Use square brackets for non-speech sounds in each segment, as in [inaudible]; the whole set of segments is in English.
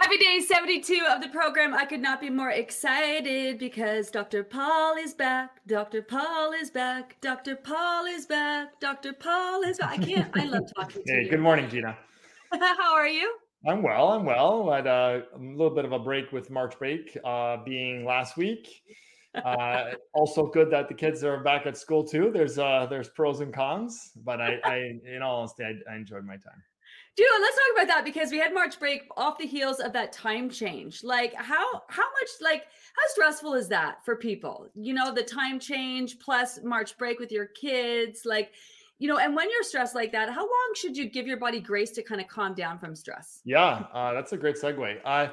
Happy day 72 of the program. I could not be more excited because Dr. Paul is back. Dr. Paul is back. Dr. Paul is back. Dr. Paul is back. I can't, I love talking to Hey, you. good morning, Gina. [laughs] How are you? I'm well. I'm well. I had uh, a little bit of a break with March break uh, being last week. Uh, [laughs] also good that the kids are back at school too. There's uh, there's pros and cons, but I, I in all honesty, I, I enjoyed my time. Dude, let's talk about that because we had March break off the heels of that time change. Like how how much like how stressful is that for people? You know, the time change plus March break with your kids, like you know, and when you're stressed like that, how long should you give your body grace to kind of calm down from stress? Yeah, uh, that's a great segue. Uh,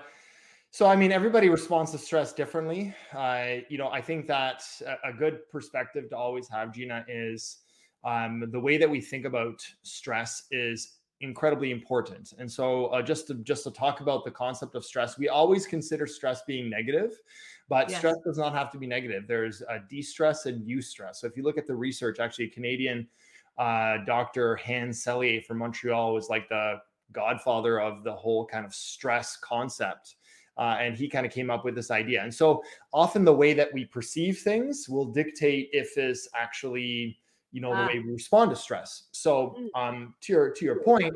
so, I mean, everybody responds to stress differently. Uh, you know, I think that a, good perspective to always have, Gina, is um, the way that we think about stress is incredibly important. And so, uh, just to just to talk about the concept of stress, we always consider stress being negative, but Yes. stress does not have to be negative. There's a distress and eustress. So, if you look at the research, actually, a Canadian uh, Dr. Hans Selye from Montreal was like the godfather of the whole kind of stress concept. Uh, and he kind of came up with this idea. And so often the way that we perceive things will dictate if is actually, you know, Ah. the way we respond to stress. So Mm. um, to your to your point,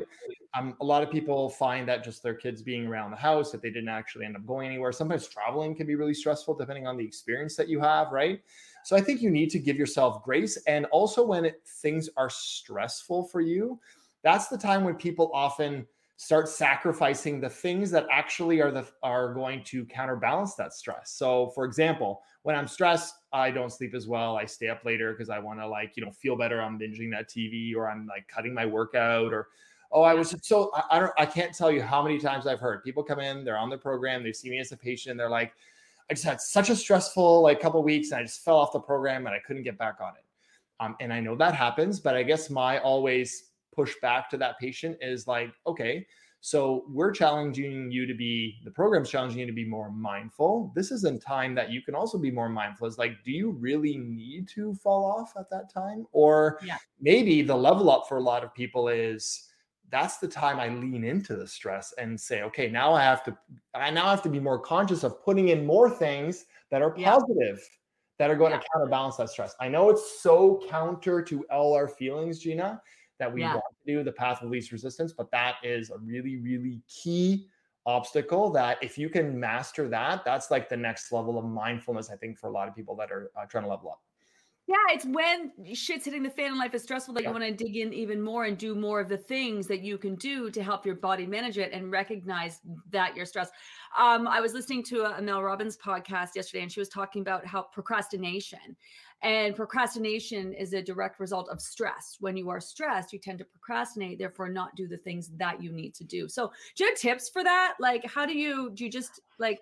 um, a lot of people find that just their kids being around the house, that they didn't actually end up going anywhere. Sometimes traveling can be really stressful depending on the experience that you have, right? So I think you need to give yourself grace. And also when it, things are stressful for you, that's the time when people often start sacrificing the things that actually are the are going to counterbalance that stress. So for example, when I'm stressed, I don't sleep as well. I stay up later because I want to like, you know, feel better. I'm binging that TV or I'm like cutting my workout or oh, I was so I, I don't I can't tell you how many times I've heard people come in, they're on the program, they see me as a patient, and they're like, I just had such a stressful like couple weeks and I just fell off the program and I couldn't get back on it. Um, and I know that happens, but I guess my always push back to that patient is like, okay, so we're challenging you to be the program's challenging you to be more mindful. This is a time that you can also be more mindful. Is like, do you really need to fall off at that time? Or Yeah. maybe the level up for a lot of people is that's the time I lean into the stress and say, okay, now I have to I now have to be more conscious of putting in more things that are Yeah. positive that are going Yeah. to counterbalance that stress. I know it's so counter to all our feelings, Gina, that we Yeah. want to do the path of least resistance, but that is a really, really key obstacle that if you can master that, that's like the next level of mindfulness, I think, for a lot of people that are uh, trying to level up. Yeah, it's when shit's hitting the fan and life is stressful that Yeah. you want to dig in even more and do more of the things that you can do to help your body manage it and recognize that you're stressed. Um, I was listening to a, a Mel Robbins podcast yesterday, and she was talking about how procrastination and procrastination is a direct result of stress. When you are stressed, you tend to procrastinate, therefore not do the things that you need to do. So, do you have tips for that? Like, how do you do? You just like,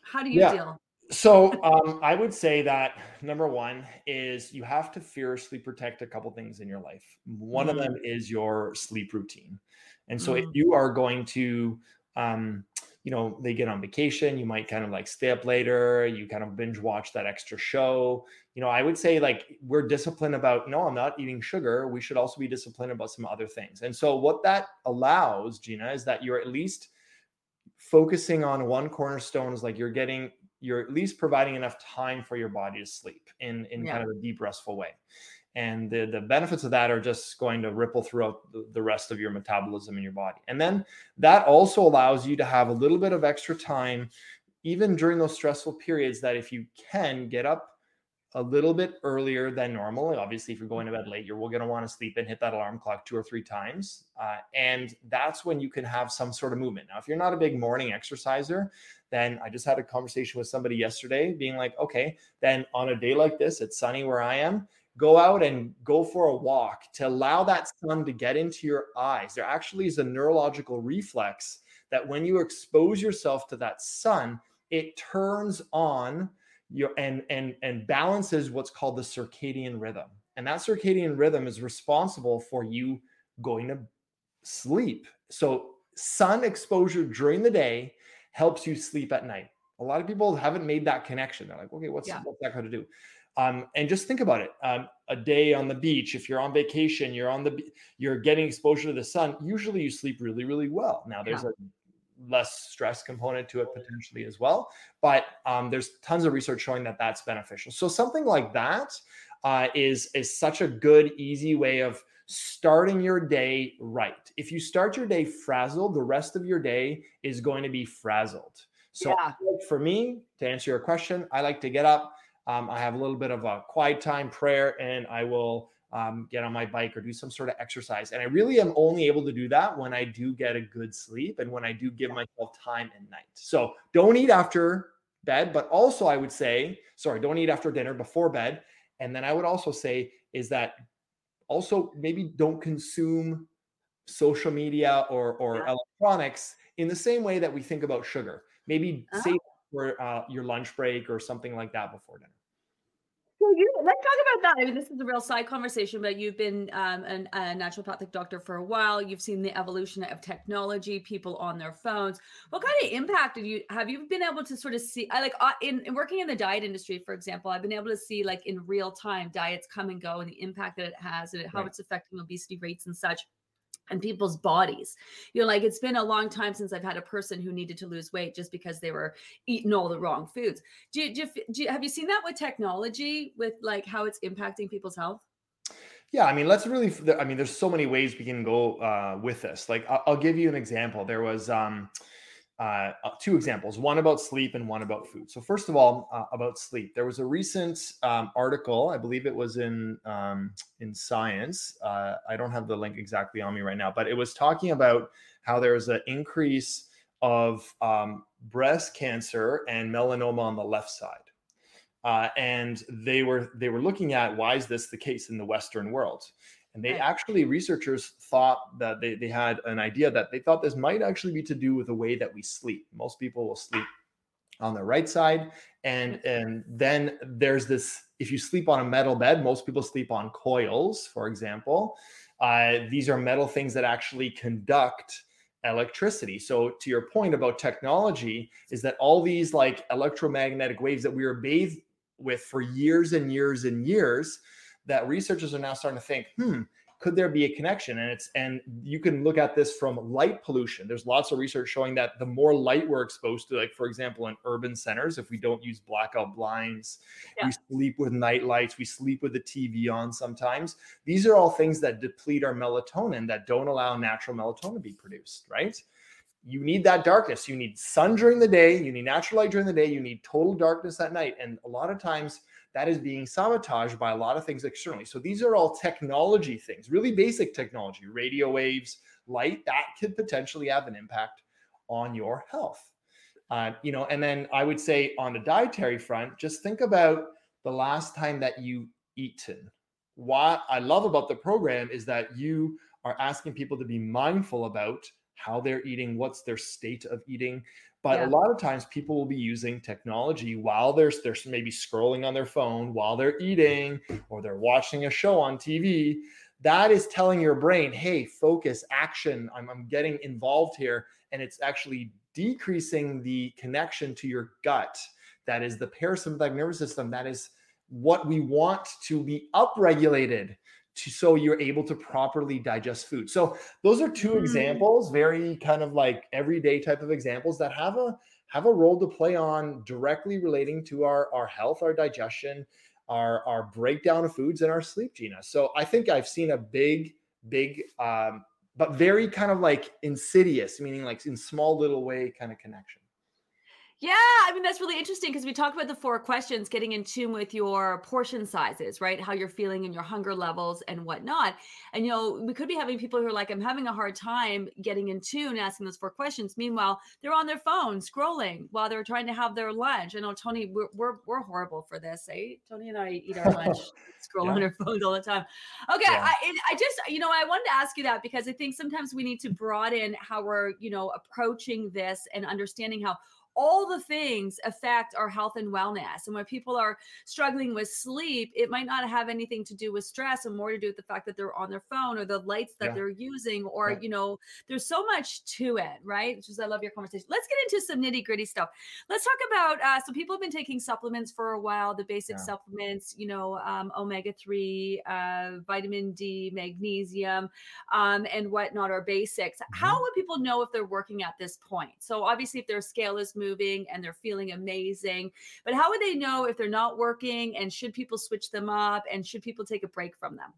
how do you Yeah. deal? So um, I would say that number one is you have to fiercely protect a couple things in your life. One of them is your sleep routine. And so if Mm. you are going to, um, you know, they get on vacation, you might kind of like stay up later, you kind of binge watch that extra show. You know, I would say like we're disciplined about, no, I'm not eating sugar. We should also be disciplined about some other things. And so what that allows, Gina, is that you're at least focusing on one cornerstone is like you're getting you're at least providing enough time for your body to sleep in in Yeah. kind of a deep restful way and the, the benefits of that are just going to ripple throughout the, the rest of your metabolism in your body and then that also allows you to have a little bit of extra time even during those stressful periods that if you can get up a little bit earlier than normal. Obviously, if you're going to bed late, you're going to want to sleep and hit that alarm clock two or three times. Uh, and that's when you can have some sort of movement. Now, if you're not a big morning exerciser, then I just had a conversation with somebody yesterday being like, okay, then on a day like this, it's sunny where I am. go out and go for a walk to allow that sun to get into your eyes. There actually is a neurological reflex that when you expose yourself to that sun, it turns on your and and and balances what's called the circadian rhythm. And that circadian rhythm is responsible for you going to sleep. So sun exposure during the day helps you sleep at night. A lot of people haven't made that connection. They're like, okay, what's, yeah. what's that going to do? Um, and just think about it. Um, a day on the beach, if you're on vacation, you're on the, you're getting exposure to the sun. Usually, you sleep really, really well. Now, there's yeah. a less stress component to it potentially as well, but um, there's tons of research showing that that's beneficial. So something like that uh, is is such a good, easy way of starting your day right. If you start your day frazzled, the rest of your day is going to be frazzled. So yeah. for me, to answer your question, I like to get up. Um, I have a little bit of a quiet time prayer, and I will um, get on my bike or do some sort of exercise. And I really am only able to do that when I do get a good sleep and when I do give myself time at night. So don't eat after bed, but also I would say, sorry, don't eat after dinner before bed. And then I would also say is that also maybe don't consume social media or or yeah. electronics in the same way that we think about sugar. Maybe uh-huh. save for uh, your lunch break or something like that before dinner. So you, let's talk about that. I mean, this is a real side conversation, but you've been um, an, a naturopathic doctor for a while. You've seen the evolution of technology, people on their phones. What kind of impact have you have you been able to sort of see? I like uh, in, in working in the diet industry, for example, I've been able to see like in real time diets come and go and the impact that it has and how right. it's affecting obesity rates and such and people's bodies. You know, like it's been a long time since I've had a person who needed to lose weight just because they were eating all the wrong foods. Do you, do you, do you have you seen that with technology, with like how it's impacting people's health? Yeah, I mean, let's really. I mean, there's so many ways we can go uh, with this. Like, I'll, I'll give you an example. There was um, uh, uh, two examples one about sleep and one about food. So, first of all, uh, about sleep, there was a recent um, article, I believe it was in um, in Science. Uh, I don't have the link exactly on me right now, but it was talking about how there was an increase of um, breast cancer and melanoma on the left side. Uh, and they were they were looking at why is this the case in the Western world? And they actually, researchers thought that they, they had an idea that they thought this might actually be to do with the way that we sleep. Most people will sleep on the right side. And, and then there's this if you sleep on a metal bed, most people sleep on coils, for example. Uh, these are metal things that actually conduct electricity. So to your point about technology is that all these like electromagnetic waves that we were bathed with for years and years and years that researchers are now starting to think, hmm, could there be a connection? And it's and you can look at this from light pollution. There's lots of research showing that the more light we're exposed to, like for example, in urban centers, if we don't use blackout blinds, yeah. we sleep with night lights, we sleep with the TV on sometimes. These are all things that deplete our melatonin that don't allow natural melatonin to be produced, right? You need that darkness. You need sun during the day, you need natural light during the day, you need total darkness at night. And a lot of times that is being sabotaged by a lot of things externally. So these are all technology things, really basic technology, radio waves, light that could potentially have an impact on your health. Uh, you know, and then I would say on the dietary front, just think about the last time that you eaten. What I love about the program is that you are asking people to be mindful about how they're eating, what's their state of eating. But yeah. a lot of times people will be using technology while they're, they're maybe scrolling on their phone while they're eating or they're watching a show on TV. That is telling your brain, hey, focus, action. I'm, I'm getting involved here. And it's actually decreasing the connection to your gut. That is the parasympathetic nervous system. That is what we want to be upregulated to, so you're able to properly digest food. So those are 2 mm-hmm. examples, very kind of like everyday type of examples that have a have a role to play on directly relating to our our health, our digestion, our our breakdown of foods and our sleep, Gina. So I think I've seen a big big um but very kind of like insidious, meaning like in small little way kind of connection. Yeah, I mean that's really interesting because we talked about the four questions, getting in tune with your portion sizes, right? How you're feeling and your hunger levels and whatnot. And you know, we could be having people who are like, I'm having a hard time getting in tune, asking those four questions. Meanwhile, they're on their phone scrolling while they're trying to have their lunch. I know Tony, we're we're, we're horrible for this, eh? Tony and I eat our lunch, [laughs] scroll yeah. on our phones all the time. Okay, yeah. I I just you know I wanted to ask you that because I think sometimes we need to broaden how we're you know approaching this and understanding how all the things affect our health and wellness. And when people are struggling with sleep, it might not have anything to do with stress and more to do with the fact that they're on their phone or the lights that yeah. they're using, or, yeah. you know, there's so much to it, right? Which is, I love your conversation. Let's get into some nitty gritty stuff. Let's talk about, uh, so people have been taking supplements for a while, the basic yeah. supplements, you know, um, omega 3, uh, vitamin D, magnesium, um, and whatnot are basics. Mm-hmm. How would people know if they're working at this point? So obviously, if their scale is moving, moving and they're feeling amazing. But how would they know if they're not working and should people switch them up and should people take a break from them?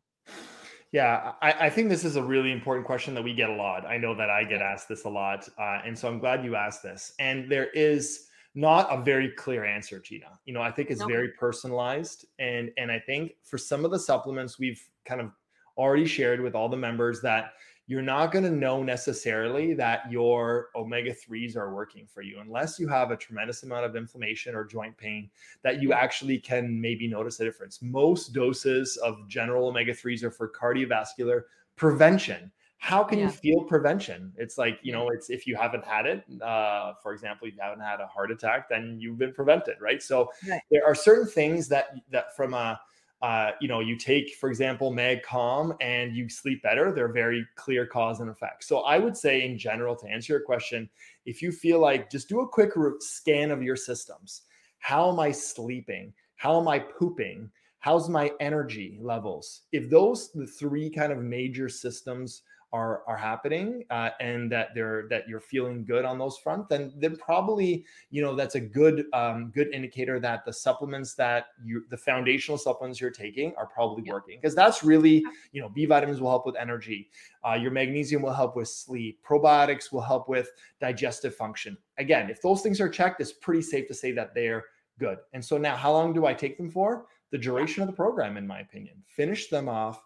Yeah, I, I, think this is a really important question that we get a lot. I know that I get asked this a lot. Uh, and so I'm glad you asked this. And there is not a very clear answer, Gina. You know, I think it's very personalized. And and I think for some of the supplements we've kind of already shared with all the members that you're not going to know necessarily that your omega 3s are working for you unless you have a tremendous amount of inflammation or joint pain that you actually can maybe notice a difference. Most doses of general omega 3s are for cardiovascular prevention. How can yeah. you feel prevention? It's like, you know, it's if you haven't had it, uh, for example, if you haven't had a heart attack, then you've been prevented, right? So right. there are certain things that that from a uh, you know, you take, for example, MagCalm and you sleep better, they're very clear cause and effect. So I would say, in general, to answer your question, if you feel like just do a quick scan of your systems. How am I sleeping? How am I pooping? How's my energy levels? If those the three kind of major systems are are happening uh, and that they're that you're feeling good on those front then then probably you know that's a good um, good indicator that the supplements that you the foundational supplements you're taking are probably yeah. working because that's really you know b vitamins will help with energy uh, your magnesium will help with sleep probiotics will help with digestive function. Again if those things are checked it's pretty safe to say that they're good. And so now how long do i take them for? The duration of the program in my opinion. Finish them off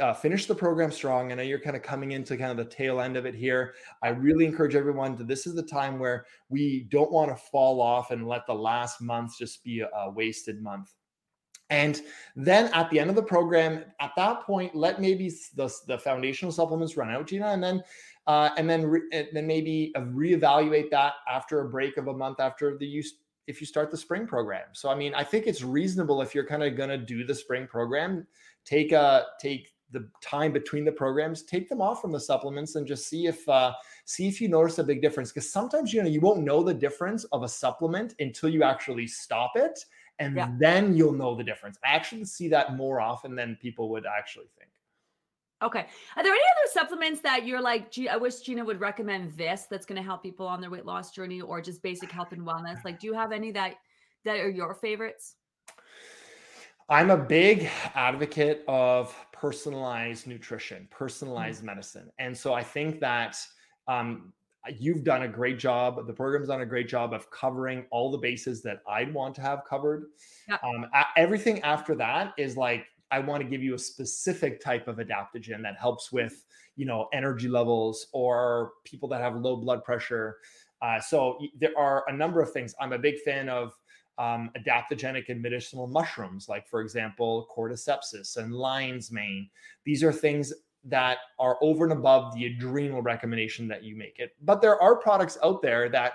uh, finish the program strong. I know you're kind of coming into kind of the tail end of it here. I really encourage everyone to this is the time where we don't want to fall off and let the last month just be a, a wasted month. And then at the end of the program, at that point, let maybe the, the foundational supplements run out, Gina, and then uh, and then re, and then maybe reevaluate that after a break of a month after the use if you start the spring program. So I mean, I think it's reasonable if you're kind of going to do the spring program, take a take the time between the programs, take them off from the supplements and just see if uh, see if you notice a big difference. Because sometimes you know you won't know the difference of a supplement until you actually stop it, and yeah. then you'll know the difference. I actually see that more often than people would actually think. Okay. Are there any other supplements that you're like, I wish Gina would recommend this that's going to help people on their weight loss journey or just basic health and wellness? Like, do you have any that that are your favorites? I'm a big advocate of personalized nutrition, personalized mm-hmm. medicine. And so I think that um, you've done a great job. The program's done a great job of covering all the bases that I'd want to have covered. Yeah. Um, everything after that is like, I want to give you a specific type of adaptogen that helps with, you know, energy levels or people that have low blood pressure. Uh, so there are a number of things. I'm a big fan of um, adaptogenic and medicinal mushrooms, like, for example, cordyceps and lion's mane. These are things that are over and above the adrenal recommendation that you make it. But there are products out there that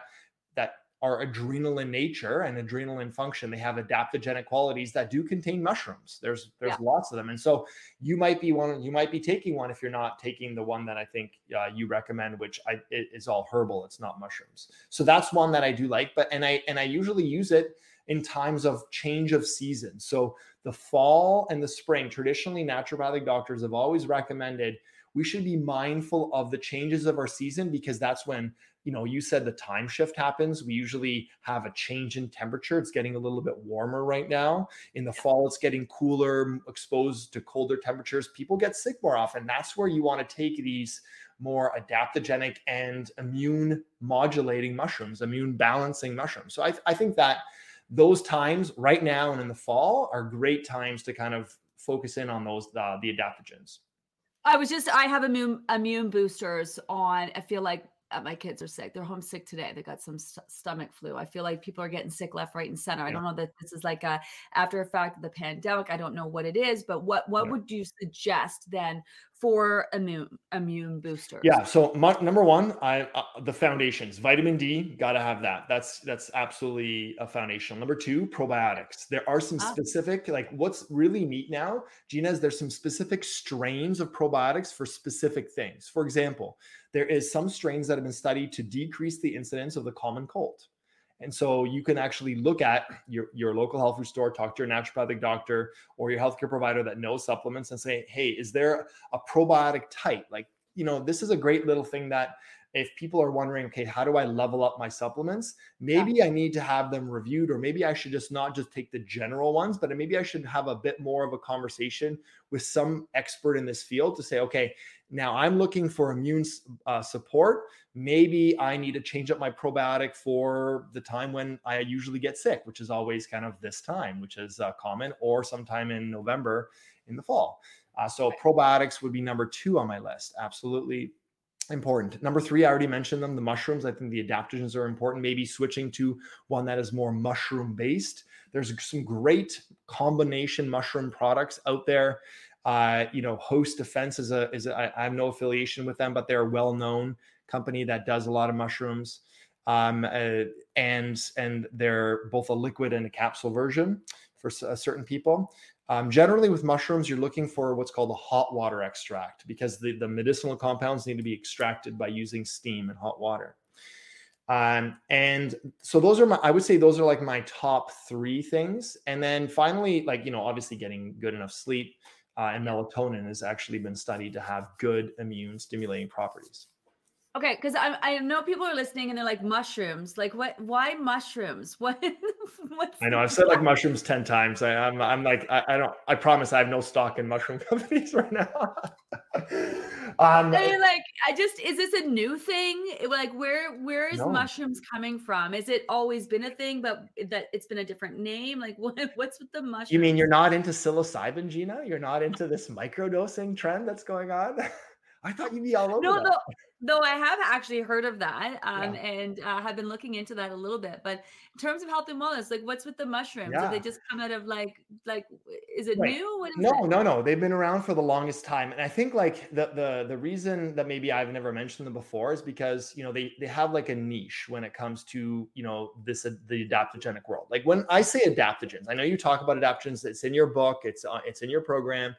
that are adrenal in nature and adrenal in function. They have adaptogenic qualities that do contain mushrooms. There's there's yeah. lots of them, and so you might be one. You might be taking one if you're not taking the one that I think uh, you recommend, which I, it is all herbal. It's not mushrooms. So that's one that I do like. But and I and I usually use it in times of change of season. So the fall and the spring, traditionally naturopathic doctors have always recommended we should be mindful of the changes of our season because that's when you know you said the time shift happens. We usually have a change in temperature. It's getting a little bit warmer right now. In the fall it's getting cooler exposed to colder temperatures. People get sick more often. That's where you want to take these more adaptogenic and immune modulating mushrooms, immune balancing mushrooms. So I, I think that those times right now and in the fall are great times to kind of focus in on those uh, the adaptogens. I was just I have immune immune boosters on. I feel like my kids are sick. They're homesick today. They got some st- stomach flu. I feel like people are getting sick left, right, and center. Yeah. I don't know that this is like a after effect of the pandemic. I don't know what it is, but what what yeah. would you suggest then for immune immune booster? Yeah. So my, number one, I uh, the foundations, vitamin D, got to have that. That's that's absolutely a foundation. Number two, probiotics. There are some ah. specific, like what's really neat now, Gina, is there's some specific strains of probiotics for specific things. For example, there is some strains that have been studied to decrease the incidence of the common cold. And so you can actually look at your, your local health food store, talk to your naturopathic doctor or your healthcare provider that knows supplements and say, hey, is there a probiotic type? Like, you know, this is a great little thing that if people are wondering, okay, how do I level up my supplements? Maybe yeah. I need to have them reviewed, or maybe I should just not just take the general ones, but maybe I should have a bit more of a conversation with some expert in this field to say, okay, now I'm looking for immune uh, support. Maybe I need to change up my probiotic for the time when I usually get sick, which is always kind of this time, which is uh, common, or sometime in November in the fall. Uh, so probiotics would be number two on my list. Absolutely important. Number three, I already mentioned them. The mushrooms. I think the adaptogens are important. Maybe switching to one that is more mushroom based. There's some great combination mushroom products out there. Uh, you know, Host Defense is a is a, I, have no affiliation with them, but they're a well known company that does a lot of mushrooms. Um, uh, and and they're both a liquid and a capsule version for uh, certain people. Um, generally, with mushrooms, you're looking for what's called a hot water extract because the, the medicinal compounds need to be extracted by using steam and hot water. Um, and so those are my, I would say those are like my top three things. And then finally, like, you know, obviously getting good enough sleep uh, and melatonin has actually been studied to have good immune stimulating properties. Okay, because I I know people are listening and they're like mushrooms. Like what? Why mushrooms? [laughs] What? What's I know I've said like mushrooms ten times. I, am I'm, I'm like I, I, don't. I promise I have no stock in mushroom [laughs] companies right now. [laughs] um, I mean, like I just is this a new thing? Like where where is no. mushrooms coming from? Is it always been a thing, but that it's been a different name? Like what? What's with the mushrooms? You mean you're not into psilocybin, Gina? You're not into this microdosing trend that's going on? I thought you'd be all over. No, that. no, though I have actually heard of that, um, yeah. and uh, have been looking into that a little bit. But in terms of health and wellness, like what's with the mushrooms? Yeah. Did they just come out of like, like, is it right. new? no, it? no, no. They've been around for the longest time, and I think like the the the reason that maybe I've never mentioned them before is because you know they they have like a niche when it comes to you know this uh, the adaptogenic world. Like when I say adaptogens, I know you talk about adaptogens. It's in your book. It's uh, it's in your program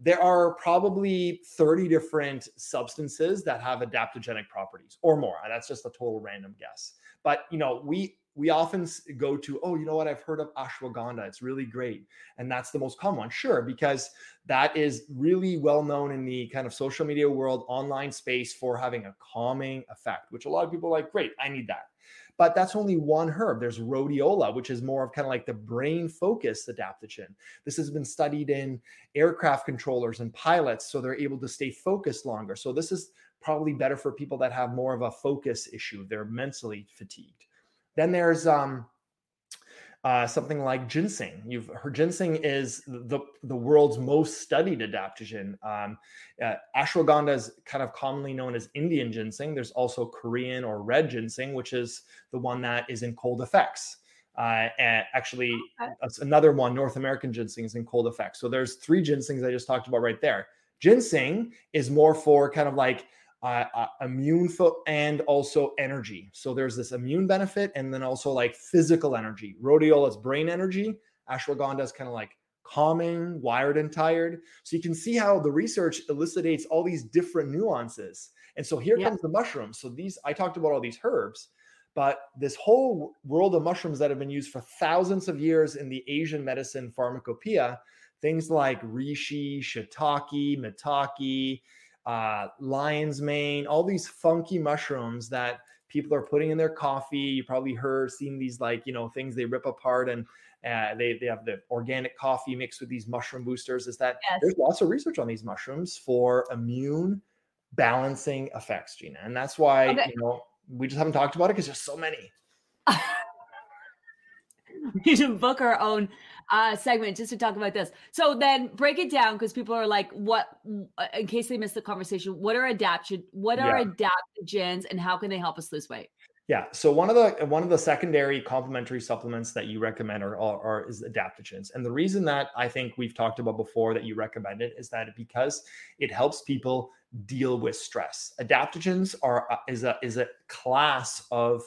there are probably 30 different substances that have adaptogenic properties or more. That's just a total random guess. But you know, we we often go to, oh, you know what? I've heard of ashwagandha. It's really great. And that's the most common one. Sure, because that is really well known in the kind of social media world, online space for having a calming effect, which a lot of people are like, great, I need that. But that's only one herb. There's rhodiola, which is more of kind of like the brain focused adaptogen. This has been studied in aircraft controllers and pilots, so they're able to stay focused longer. So this is probably better for people that have more of a focus issue. They're mentally fatigued. Then there's um, uh, something like ginseng. You've heard ginseng is the, the world's most studied adaptogen. Um, uh, ashwagandha is kind of commonly known as Indian ginseng. There's also Korean or red ginseng, which is the one that is in COLD-FX. Uh, and actually, another one, North American ginseng, is in COLD-FX. So there's three ginsengs I just talked about right there. Ginseng is more for kind of like uh, uh, immune fo- and also energy. So there's this immune benefit and then also like physical energy. Rhodiola is brain energy. Ashwagandha is kind of like calming, wired and tired. So you can see how the research elucidates all these different nuances. And so here yeah. comes the mushrooms. So these I talked about all these herbs, but this whole world of mushrooms that have been used for thousands of years in the Asian medicine pharmacopoeia, things like reishi, shiitake, maitake, uh, lion's mane, all these funky mushrooms that people are putting in their coffee. You probably heard, seen these like, you know, things they rip apart and uh, they, they have the organic coffee mixed with these mushroom boosters. Is that yes. there's lots of research on these mushrooms for immune balancing effects, Gina. And that's why, Okay. you know, we just haven't talked about it because there's so many. [laughs] [laughs] we need to book our own uh, segment just to talk about this. So then break it down because people are like, what, uh, in case they missed the conversation, what are adaptation, what are Yeah. adaptogens and how can they help us lose weight? Yeah. So one of the one of the secondary complementary supplements that you recommend are, are, are is adaptogens. And the reason that I think we've talked about before that you recommend it is that because it helps people deal with stress. Adaptogens are is a is a class of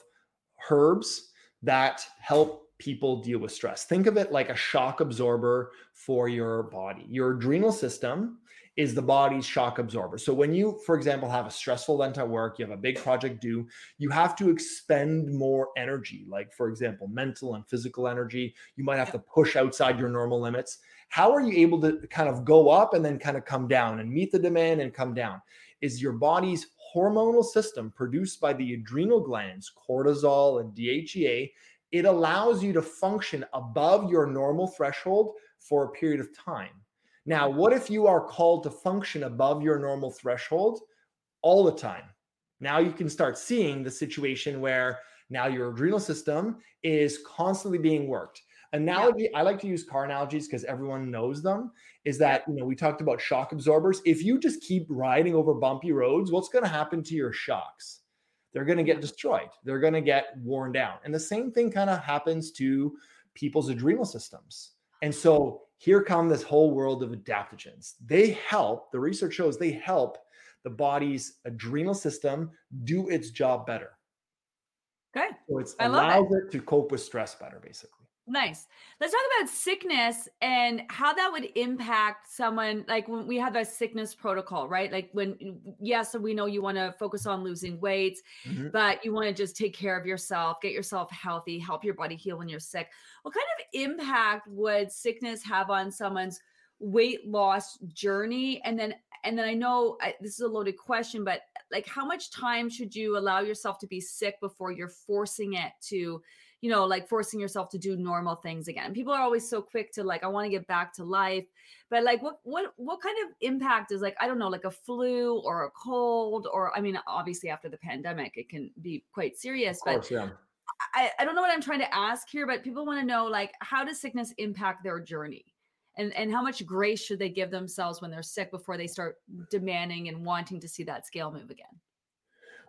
herbs that help people deal with stress. Think of it like a shock absorber for your body. Your adrenal system is the body's shock absorber. So when you, for example, have a stressful event at work, you have a big project due, you have to expend more energy, like for example, mental and physical energy. You might have to push outside your normal limits. How are you able to kind of go up and then kind of come down and meet the demand and come down? Is your body's hormonal system produced by the adrenal glands, cortisol and DHEA, it allows you to function above your normal threshold for a period of time. Now, mm-hmm. what if you are called to function above your normal threshold all the time? Now you can start seeing the situation where now your adrenal system is constantly being worked. Analogy, I like to use car analogies because everyone knows them. Is that you know we talked about shock absorbers. If you just keep riding over bumpy roads, what's going to happen to your shocks? They're going to get destroyed. They're going to get worn down. And the same thing kind of happens to people's adrenal systems. And so here come this whole world of adaptogens. They help, the research shows they help the body's adrenal system do its job better. Okay. So it love it. allows it to cope with stress better, basically. Nice. Let's talk about sickness and how that would impact someone. Like when we have a sickness protocol, right? Like when, yes, we know you want to focus on losing weight, Mhm. but you want to just take care of yourself, get yourself healthy, help your body heal when you're sick. What kind of impact would sickness have on someone's weight loss journey? And then, and then I know I, this is a loaded question, but like how much time should you allow yourself to be sick before you're forcing it to you know, like forcing yourself to do normal things again. People are always so quick to like, I want to get back to life. But like what what what kind of impact is like, I don't know, like a flu or a cold, or I mean, obviously after the pandemic, it can be quite serious. Of But course, yeah. I, I don't know what I'm trying to ask here, but people want to know like how does sickness impact their journey? And and how much grace should they give themselves when they're sick before they start demanding and wanting to see that scale move again?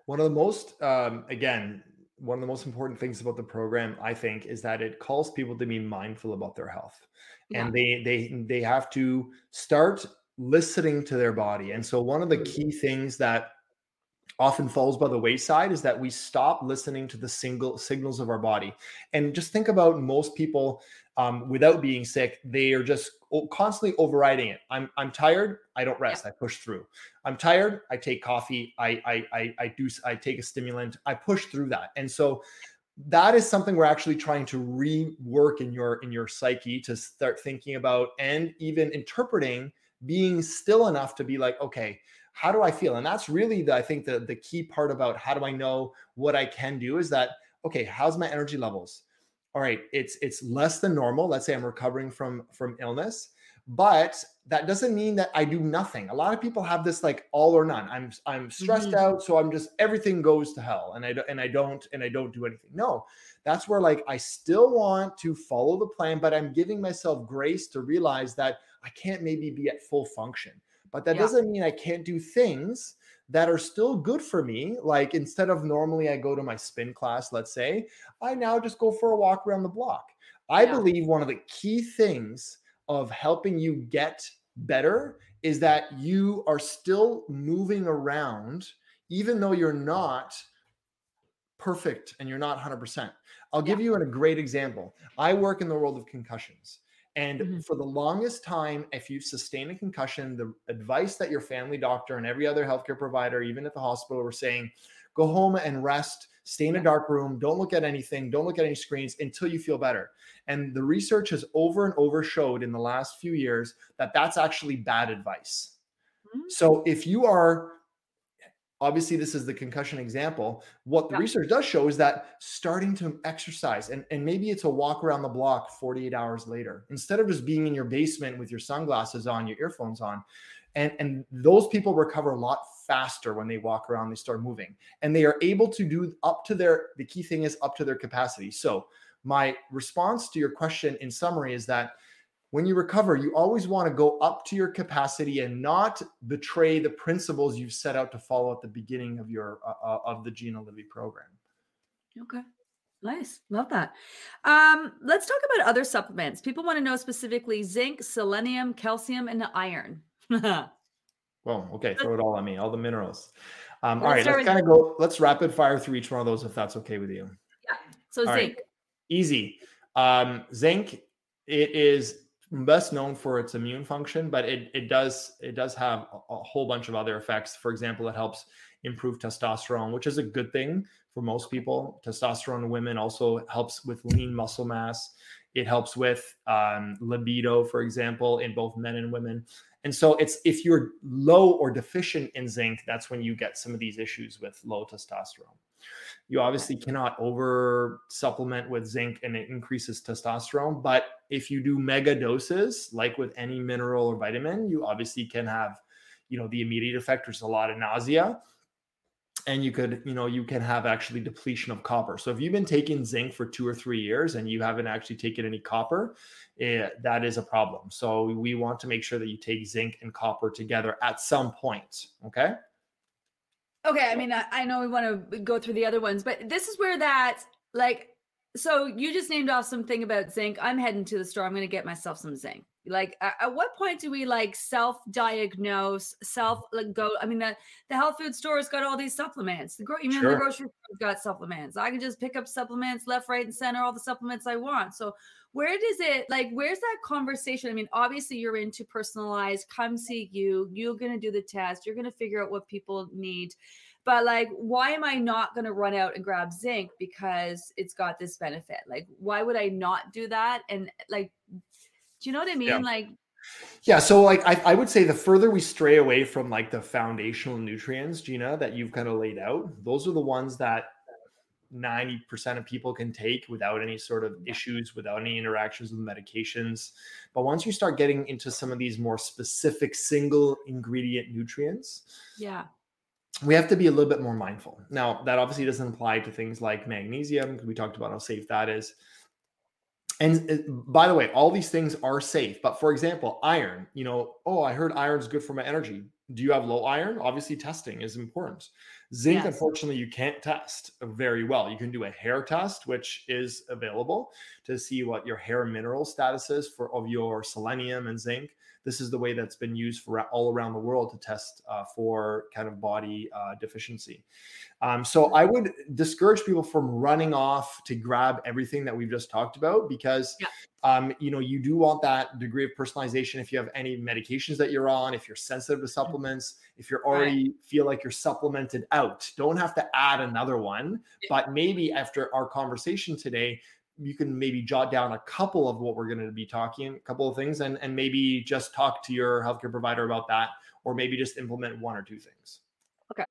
One of the most, um, again, one of the most important things about the program, I think, is that it calls people to be mindful about their health, Yeah. and they they they have to start listening to their body. And so, one of the key things that often falls by the wayside is that we stop listening to the single signals of our body. And just think about most people um, without being sick, they are just constantly overriding it. I'm I'm tired. I don't rest. I push through. I'm tired. I take coffee. I I I, I do. I take a stimulant. I push through that. And so that is something we're actually trying to rework in your in your psyche to start thinking about and even interpreting being still enough to be like okay how do i feel and that's really the i think the the key part about how do i know what i can do is that okay how's my energy levels all right it's it's less than normal. Let's say i'm recovering from from illness but that doesn't mean that i do nothing. A lot of people have this like all or none. I'm i'm stressed Mhm. out so i'm just everything goes to hell and i don't and i don't and i don't do anything. No that's where like i still want to follow the plan but i'm giving myself grace to realize that i can't maybe be at full function. But that Yeah. doesn't mean i can't do things that are still good for me like instead of normally i go to my spin class let's say i now just go for a walk around the block i Yeah. believe one of the key things of helping you get better is that you are still moving around even though you're not perfect and you're not 100%. I'll give you a great example. I work in the world of concussions. And Mhm. for the longest time, if you've sustained a concussion, the advice that your family doctor and every other healthcare provider, even at the hospital, were saying go home and rest, stay in a dark room, don't look at anything, don't look at any screens until you feel better. And the research has over and over showed in the last few years that that's actually bad advice. Mm. So if you are obviously this is the concussion example what the Yeah. research does show is that starting to exercise and, and maybe it's a walk around the block 48 hours later instead of just being in your basement with your sunglasses on your earphones on and and those people recover a lot faster when they walk around, they start moving. And they are able to do up to their, the key thing is up to their capacity. So, my response to your question in summary is that when you recover, you always want to go up to your capacity and not betray the principles you've set out to follow at the beginning of your uh, uh of the Gina Livy program. Okay. Nice. Love that. Um, let's talk about other supplements. People want to know specifically zinc, selenium, calcium, and iron. [laughs] well, okay, throw it all on me, all the minerals. Um, all right, let's kind of go, let's rapid fire through each one of those if that's okay with you. Yeah. So all zinc. Right. Easy. Um, zinc, it is best known for its immune function, but it it does it does have a, whole bunch of other effects. For example, it helps improve testosterone, which is a good thing for most people. Testosterone in women also helps with lean muscle mass. It helps with um, libido, for example, in both men and women. And so it's if you're low or deficient in zinc, that's when you get some of these issues with low testosterone. You obviously cannot over supplement with zinc and it increases testosterone. But if you do mega doses, like with any mineral or vitamin, you obviously can have, you know, the immediate effect, which is a lot of nausea. And you could, you know, you can have actually depletion of copper. So if you've been taking zinc for two or three years and you haven't actually taken any copper, it, that is a problem. So we want to make sure that you take zinc and copper together at some point. Okay. Okay, I mean, I, I know we want to go through the other ones, but this is where that like so you just named off something about zinc. I'm heading to the store. I'm going to get myself some zinc. Like, at what point do we like self-diagnose, self mm-hmm. like go? I mean, the the health food store's got all these supplements. The gro- even sure. the grocery store's got supplements. I can just pick up supplements left, right, and center, all the supplements I want. So, where does it like? Where's that conversation? I mean, obviously, you're into personalized. Come see you. You're going to do the test. You're going to figure out what people need but like why am i not going to run out and grab zinc because it's got this benefit like why would i not do that and like do you know what i mean yeah. like yeah so like I, I would say the further we stray away from like the foundational nutrients gina that you've kind of laid out those are the ones that 90% of people can take without any sort of issues, without any interactions with medications. But once you start getting into some of these more specific single ingredient nutrients, yeah, we have to be a little bit more mindful. Now, that obviously doesn't apply to things like magnesium, because we talked about how safe that is. And uh, by the way, all these things are safe. But for example, iron, you know, oh, I heard iron is good for my energy. Do you have low iron? Obviously, testing is important. Zinc, yes. unfortunately, you can't test very well. You can do a hair test, which is available to see what your hair mineral status is for of your selenium and zinc this is the way that's been used for all around the world to test uh, for kind of body uh, deficiency. Um, so I would discourage people from running off to grab everything that we've just talked about because yeah. um, you know you do want that degree of personalization if you have any medications that you're on, if you're sensitive to supplements, if you're already right. feel like you're supplemented out. Don't have to add another one, but maybe after our conversation today, you can maybe jot down a couple of what we're going to be talking, a couple of things, and and maybe just talk to your healthcare provider about that, or maybe just implement one or two things. Okay.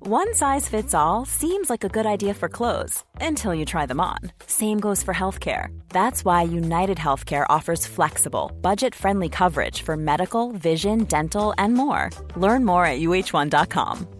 One size fits all seems like a good idea for clothes until you try them on. Same goes for healthcare. That's why United Healthcare offers flexible, budget-friendly coverage for medical, vision, dental, and more. Learn more at uh1.com.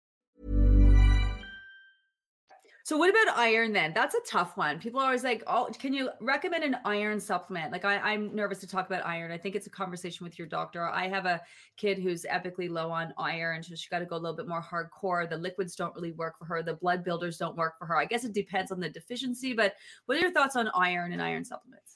So what about iron then? That's a tough one. People are always like, "Oh, can you recommend an iron supplement?" Like I, am nervous to talk about iron. I think it's a conversation with your doctor. I have a kid who's epically low on iron, so she got to go a little bit more hardcore. The liquids don't really work for her. The blood builders don't work for her. I guess it depends on the deficiency. But what are your thoughts on iron and iron supplements?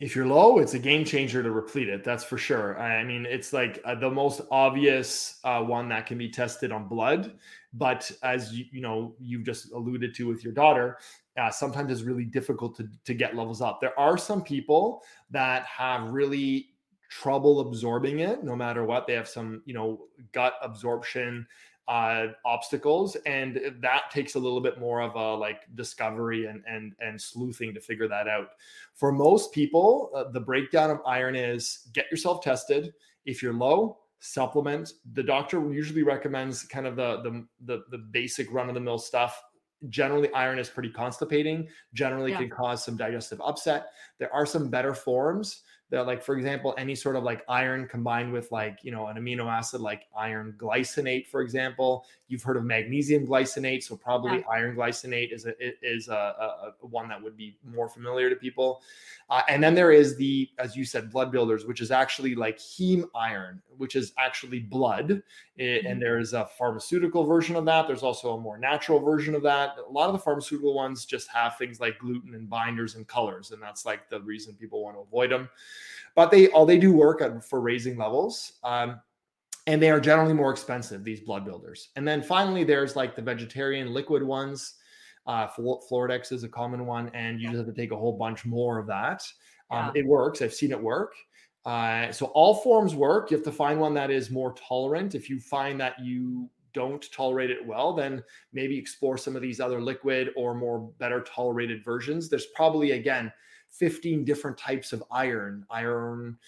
if you're low, it's a game changer to replete it. That's for sure. I mean, it's like uh, the most obvious uh, one that can be tested on blood. But as you, you know, you've just alluded to with your daughter, uh, sometimes it's really difficult to, to get levels up. There are some people that have really trouble absorbing it no matter what. They have some, you know, gut absorption uh, obstacles, and that takes a little bit more of a like discovery and and and sleuthing to figure that out. For most people, uh, the breakdown of iron is get yourself tested. If you're low, supplement. The doctor usually recommends kind of the the the, the basic run of the mill stuff. Generally, iron is pretty constipating. Generally, yeah. can cause some digestive upset. There are some better forms that like for example any sort of like iron combined with like you know an amino acid like iron glycinate for example you've heard of magnesium glycinate so probably yeah. iron glycinate is a is a, a, a, one that would be more familiar to people uh, and then there is the as you said blood builders which is actually like heme iron which is actually blood mm-hmm. and there's a pharmaceutical version of that. There's also a more natural version of that. A lot of the pharmaceutical ones just have things like gluten and binders and colors and that's like the reason people want to avoid them but they all they do work for raising levels. Um, and they are generally more expensive these blood builders. And then finally there's like the vegetarian liquid ones. Uh floradix is a common one and you just have to take a whole bunch more of that. Um, yeah. it works. I've seen it work uh, so all forms work you have to find one that is more tolerant if you find that you don't tolerate it well then maybe explore some of these other liquid or more better tolerated versions there's probably again 15 different types of iron, iron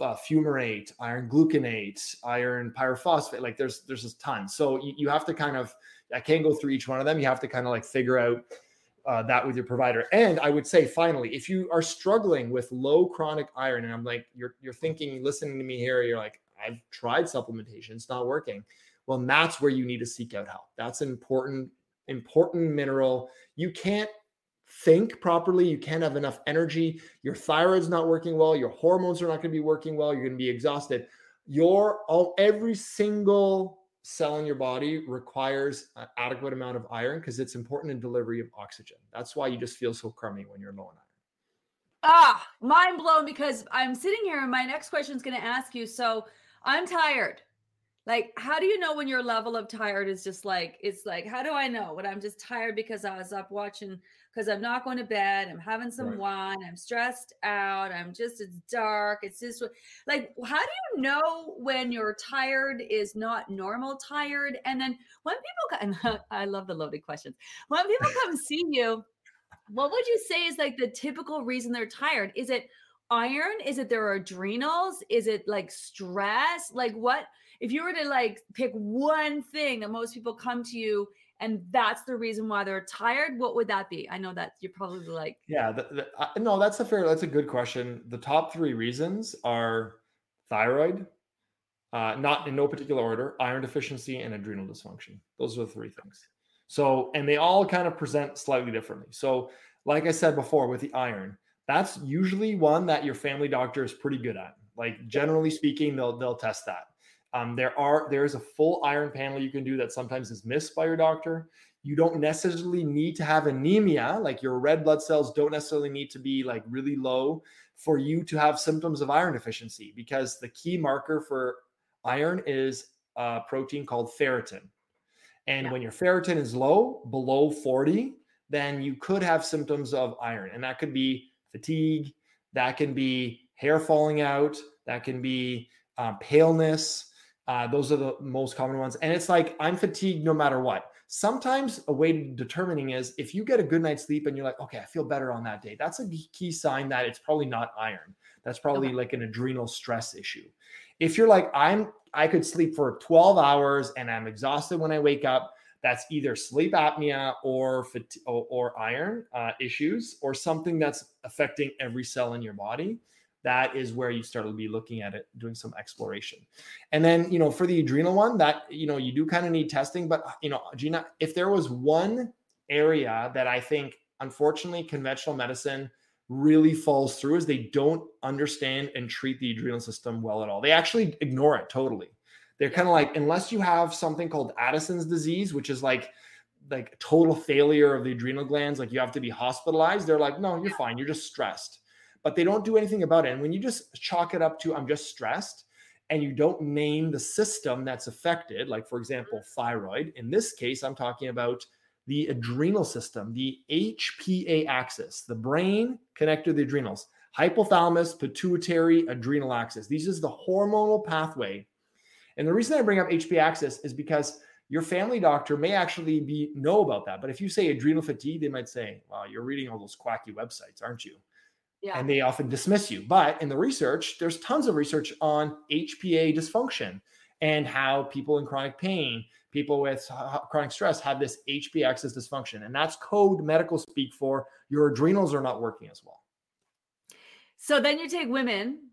uh, fumarate, iron gluconate, iron pyrophosphate. Like there's there's a ton. So you, you have to kind of I can't go through each one of them. You have to kind of like figure out uh, that with your provider. And I would say finally, if you are struggling with low chronic iron, and I'm like you're you're thinking, listening to me here, you're like I've tried supplementation, it's not working. Well, that's where you need to seek out help. That's an important important mineral. You can't think properly. You can't have enough energy. Your thyroid's not working well. Your hormones are not going to be working well. You're going to be exhausted. Your all every single cell in your body requires an adequate amount of iron because it's important in delivery of oxygen. That's why you just feel so crummy when you're low on iron. Ah, mind blown because I'm sitting here and my next question is going to ask you. So I'm tired. Like, how do you know when your level of tired is just like, it's like, how do I know when I'm just tired because I was up watching because I'm not going to bed. I'm having some right. wine. I'm stressed out. I'm just, it's dark. It's just like, how do you know when you're tired is not normal tired? And then when people come, [laughs] I love the loaded questions. When people [laughs] come see you, what would you say is like the typical reason they're tired? Is it iron? Is it their adrenals? Is it like stress? Like what? If you were to like pick one thing that most people come to you and that's the reason why they're tired what would that be? I know that you're probably like yeah the, the, uh, no that's a fair that's a good question. The top three reasons are thyroid uh, not in no particular order iron deficiency and adrenal dysfunction. Those are the three things. So and they all kind of present slightly differently. So like i said before with the iron that's usually one that your family doctor is pretty good at. Like generally speaking they'll they'll test that um, there are there is a full iron panel you can do that sometimes is missed by your doctor. You don't necessarily need to have anemia, like your red blood cells don't necessarily need to be like really low for you to have symptoms of iron deficiency because the key marker for iron is a protein called ferritin. And yeah. when your ferritin is low, below 40, then you could have symptoms of iron. And that could be fatigue, that can be hair falling out, that can be um, paleness, uh, those are the most common ones. And it's like, I'm fatigued no matter what. Sometimes a way to determining is if you get a good night's sleep and you're like, okay, I feel better on that day. That's a key sign that it's probably not iron. That's probably okay. like an adrenal stress issue. If you're like, I'm, I could sleep for 12 hours and I'm exhausted when I wake up, that's either sleep apnea or or, or iron uh, issues or something that's affecting every cell in your body that is where you start to be looking at it doing some exploration. And then you know for the adrenal one that you know you do kind of need testing but you know gina if there was one area that i think unfortunately conventional medicine really falls through is they don't understand and treat the adrenal system well at all. They actually ignore it totally. They're kind of like unless you have something called addison's disease which is like like total failure of the adrenal glands like you have to be hospitalized they're like no you're fine. You're just stressed but they don't do anything about it. And when you just chalk it up to, I'm just stressed, and you don't name the system that's affected, like for example, mm. thyroid, in this case, I'm talking about the adrenal system, the HPA axis, the brain connected to the adrenals. hypothalamus, pituitary, adrenal axis. These is the hormonal pathway. And the reason I bring up HPA axis is because your family doctor may actually be know about that. But if you say adrenal fatigue, they might say, "Well, you're reading all those quacky websites, aren't you?" Yeah. And they often dismiss you. But in the research, there's tons of research on HPA dysfunction and how people in chronic pain, people with chronic stress have this HPA axis dysfunction. And that's code medical speak for your adrenals are not working as well. So then you take women,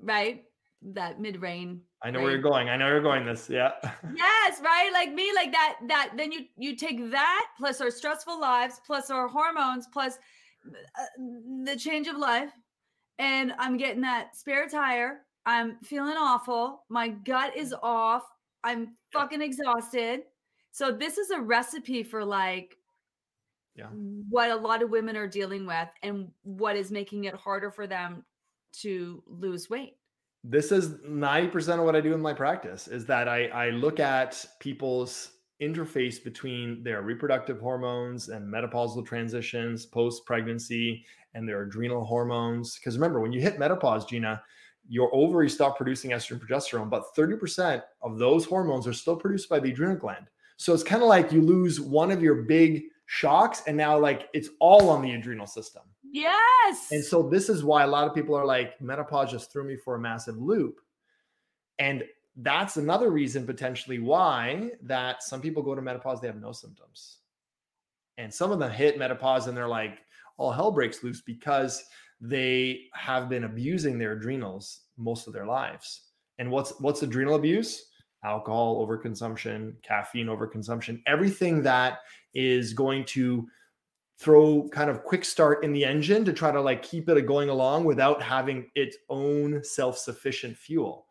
right? That mid reign I know right? where you're going. I know you're going this. Yeah. [laughs] Yes, right? Like me, like that, that then you you take that plus our stressful lives, plus our hormones, plus Uh, the change of life. And I'm getting that spare tire. I'm feeling awful. My gut is mm. off. I'm fucking exhausted. So this is a recipe for like yeah. what a lot of women are dealing with and what is making it harder for them to lose weight this is 90% of what I do in my practice is that I, I look at people's interface between their reproductive hormones and menopausal transitions post pregnancy and their adrenal hormones. Because remember, when you hit menopause, Gina, your ovaries stop producing estrogen progesterone, but 30% of those hormones are still produced by the adrenal gland. So it's kind of like you lose one of your big shocks and now like it's all on the adrenal system. Yes. And so this is why a lot of people are like, menopause just threw me for a massive loop. And that's another reason potentially why that some people go to menopause, they have no symptoms. And some of them hit menopause and they're like, all hell breaks loose because they have been abusing their adrenals most of their lives. And what's what's adrenal abuse? Alcohol overconsumption, caffeine overconsumption, everything that is going to throw kind of quick start in the engine to try to like keep it going along without having its own self-sufficient fuel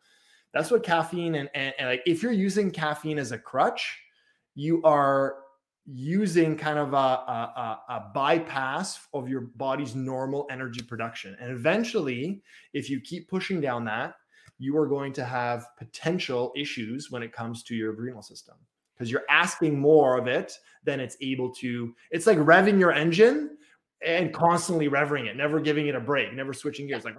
that's what caffeine and, and, and, like if you're using caffeine as a crutch you are using kind of a, a, a, bypass of your body's normal energy production and eventually if you keep pushing down that you are going to have potential issues when it comes to your adrenal system because you're asking more of it than it's able to. It's like revving your engine and constantly revving it, never giving it a break, never switching gears, like,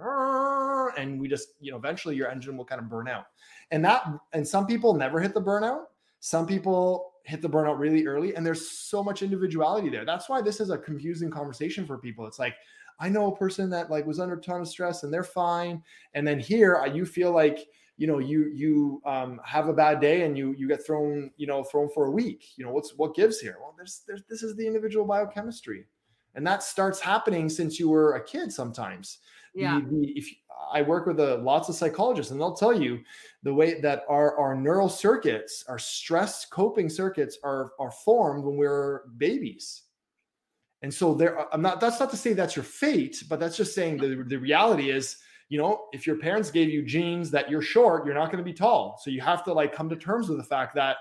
and we just, you know, eventually your engine will kind of burn out. And that, and some people never hit the burnout. Some people hit the burnout really early, and there's so much individuality there. That's why this is a confusing conversation for people. It's like, I know a person that like was under a ton of stress and they're fine, and then here uh, you feel like you know you you um, have a bad day and you you get thrown you know thrown for a week you know what's what gives here well there's, there's this is the individual biochemistry and that starts happening since you were a kid sometimes yeah the, the, if i work with a, lots of psychologists and they'll tell you the way that our our neural circuits our stress coping circuits are are formed when we're babies and so there uh, i'm not that's not to say that's your fate but that's just saying the, the reality is you know, if your parents gave you genes that you're short, you're not going to be tall. So you have to like come to terms with the fact that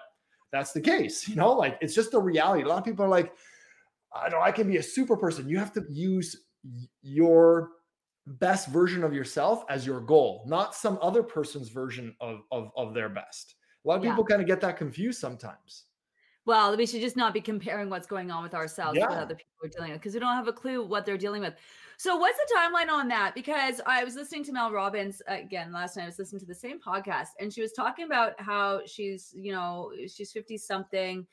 that's the case. [laughs] You know, like it's just a reality. A lot of people are like, I know I can be a super person. You have to use your best version of yourself as your goal, not some other person's version of of, of their best. A lot of yeah. people kind of get that confused sometimes. Well, we should just not be comparing what's going on with ourselves yeah. with other people we're dealing with because we don't have a clue what they're dealing with. So, what's the timeline on that? Because I was listening to Mel Robbins uh, again last night. I was listening to the same podcast, and she was talking about how she's, you know, she's 50 something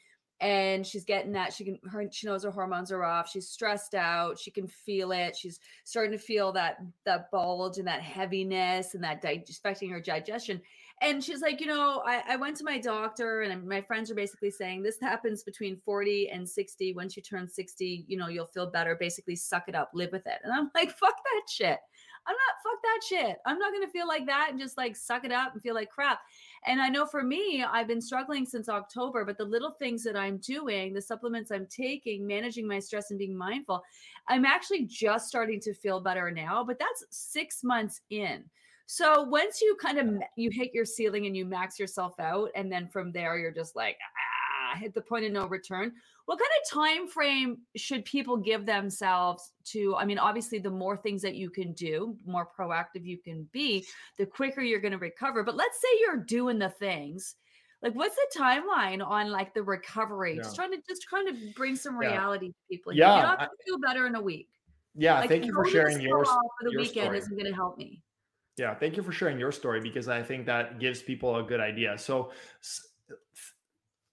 and she's getting that she can her she knows her hormones are off she's stressed out she can feel it she's starting to feel that that bulge and that heaviness and that affecting her digestion and she's like, you know, I, I went to my doctor and my friends are basically saying this happens between 40 and 60. Once you turn 60, you know, you'll feel better. Basically, suck it up, live with it. And I'm like, fuck that shit. I'm not, fuck that shit. I'm not to feel like that and just like suck it up and feel like crap. And I know for me, I've been struggling since October, but the little things that I'm doing, the supplements I'm taking, managing my stress and being mindful, I'm actually just starting to feel better now. But that's six months in. So once you kind of you hit your ceiling and you max yourself out, and then from there you're just like ah, hit the point of no return. What kind of time frame should people give themselves to? I mean, obviously, the more things that you can do, more proactive you can be, the quicker you're going to recover. But let's say you're doing the things like what's the timeline on like the recovery yeah. just trying to just trying to bring some reality yeah. to people yeah you're not going to feel better in a week Yeah, Like, thank you for sharing your for the your weekend story. isn't going to help me. Yeah, thank you for sharing your story because I think that gives people a good idea. So,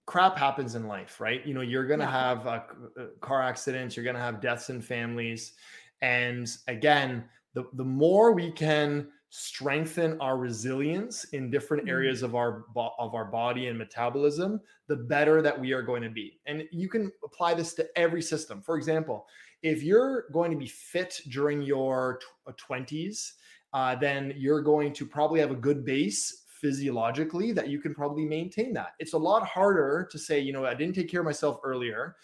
crap happens in life, right? You know, you're going to Yeah. have uh, uh, car accidents, you're going to have deaths in families. And again, the, the more we can strengthen our resilience in different Mhm. areas of our of our body and metabolism the better that we are going to be and you can apply this to every system for example if you're going to be fit during your 20s uh, then you're going to probably have a good base physiologically that you can probably maintain that. It's a lot harder to say, you know, I didn't take care of myself earlier,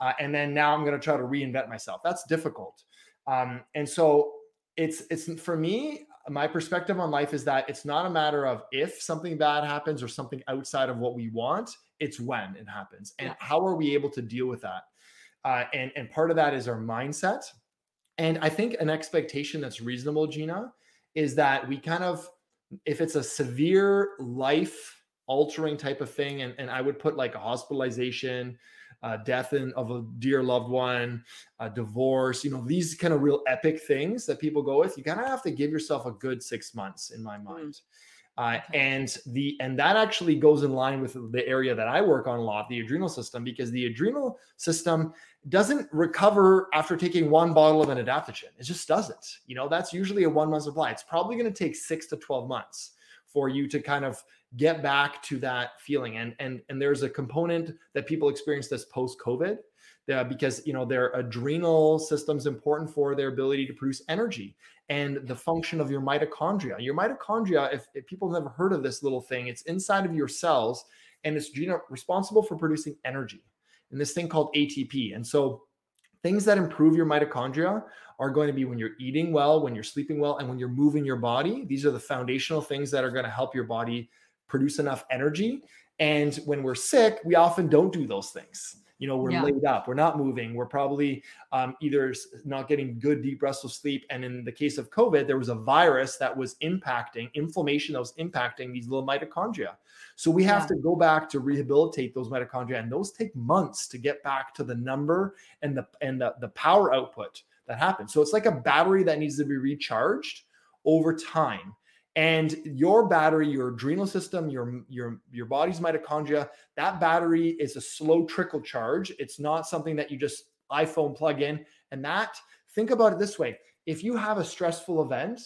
uh, and then now I'm going to try to reinvent myself. That's difficult. Um, and so it's it's for me, my perspective on life is that it's not a matter of if something bad happens or something outside of what we want. It's when it happens, and how are we able to deal with that? Uh, and and part of that is our mindset. And I think an expectation that's reasonable, Gina, is that we kind of, if it's a severe life altering type of thing, and, and I would put like a hospitalization, uh, death in, of a dear loved one, a divorce, you know, these kind of real epic things that people go with, you kind of have to give yourself a good six months in my mind. Uh, and the and that actually goes in line with the area that I work on a lot, the adrenal system, because the adrenal system doesn't recover after taking one bottle of an adaptogen. It just doesn't. You know, that's usually a one month supply. It's probably going to take six to 12 months for you to kind of get back to that feeling. And and and there's a component that people experience this post COVID. Uh, because you know their adrenal system's important for their ability to produce energy and the function of your mitochondria. Your mitochondria, if, if people have never heard of this little thing, it's inside of your cells and it's you know, responsible for producing energy and this thing called ATP. And so things that improve your mitochondria are going to be when you're eating well, when you're sleeping well, and when you're moving your body. These are the foundational things that are going to help your body produce enough energy. And when we're sick, we often don't do those things. You know, we're Yeah. laid up, we're not moving, we're probably um, either not getting good deep restful sleep. And in the case of COVID, there was a virus that was impacting inflammation that was impacting these little mitochondria. So we have Yeah. to go back to rehabilitate those mitochondria, and those take months to get back to the number and the and the, the power output that happens. So it's like a battery that needs to be recharged over time. And your battery, your adrenal system, your your your body's mitochondria, that battery is a slow trickle charge. It's not something that you just iPhone plug in. And that think about it this way: if you have a stressful event,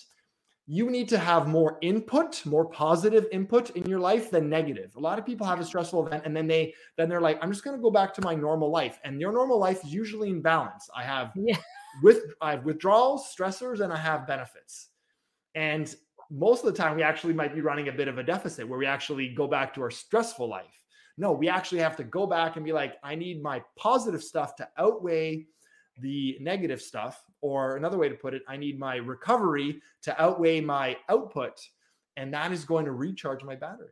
you need to have more input, more positive input in your life than negative. A lot of people have a stressful event and then they then they're like, I'm just going to go back to my normal life. And your normal life is usually in balance. I have Yeah. with I have withdrawals, stressors, and I have benefits. And most of the time, we actually might be running a bit of a deficit where we actually go back to our stressful life. No, we actually have to go back and be like, I need my positive stuff to outweigh the negative stuff. Or another way to put it, I need my recovery to outweigh my output. And that is going to recharge my battery.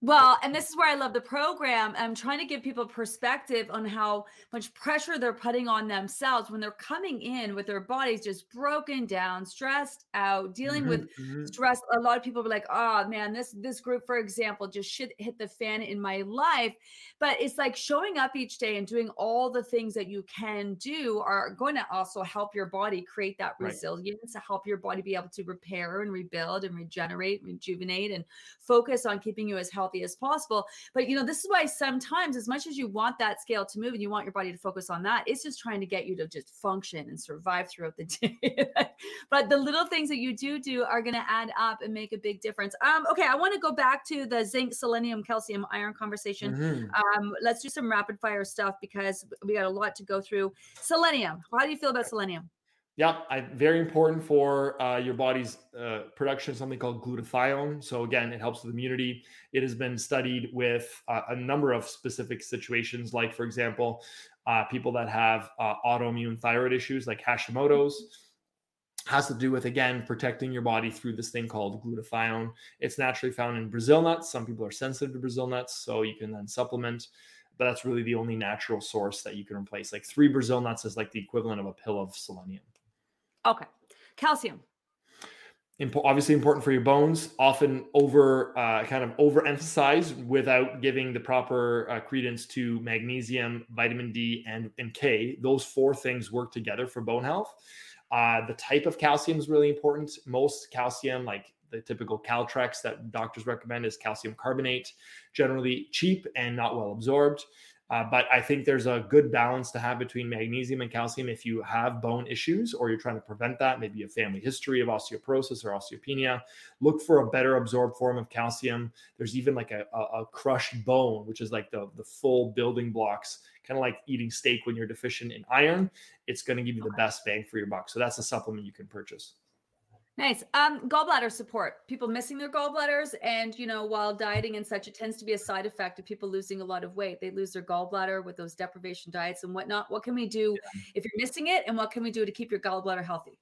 Well, and this is where I love the program. I'm trying to give people perspective on how much pressure they're putting on themselves when they're coming in with their bodies just broken down, stressed out, dealing with Mhm, mhm. stress. A lot of people are like, "Oh man, this this group, for example, just shit hit the fan in my life." But it's like showing up each day and doing all the things that you can do are going to also help your body create that Right. resilience, to help your body be able to repair and rebuild and regenerate, rejuvenate, and focus on keeping you as healthy as possible. But you know, this is why sometimes, as much as you want that scale to move and you want your body to focus on that, it's just trying to get you to just function and survive throughout the [laughs] day. but the little things that you do do are going to add up and make a big difference. Um, okay, I want to go back to the zinc, selenium, calcium, iron conversation. Mhm. Um, let's do some rapid fire stuff because we got a lot to go through. Selenium. How do you feel about selenium? Yeah, I, very important for uh, your body's uh, production of something called glutathione. So again, it helps with immunity. It has been studied with uh, a number of specific situations, like for example, uh, people that have uh, autoimmune thyroid issues, like Hashimoto's, has to do with again protecting your body through this thing called glutathione. It's naturally found in Brazil nuts. Some people are sensitive to Brazil nuts, so you can then supplement. But that's really the only natural source that you can replace. Like three Brazil nuts is like the equivalent of a pill of selenium. Okay. Calcium. obviously important for your bones often over uh, kind of overemphasized without giving the proper uh, credence to magnesium vitamin d and, and k those four things work together for bone health uh, the type of calcium is really important most calcium like the typical Caltrate that doctors recommend is calcium carbonate generally cheap and not well absorbed uh, but I think there's a good balance to have between magnesium and calcium if you have bone issues or you're trying to prevent that, maybe a family history of osteoporosis or osteopenia. Look for a better absorbed form of calcium. There's even like a, a, a crushed bone, which is like the, the full building blocks, kind of like eating steak when you're deficient in iron. It's going to give you the best bang for your buck. So that's a supplement you can purchase. Nice. Um, gallbladder support. People missing their gallbladders, and you know, while dieting and such, it tends to be a side effect of people losing a lot of weight. They lose their gallbladder with those deprivation diets and whatnot. What can we do yeah. if you're missing it, and what can we do to keep your gallbladder healthy?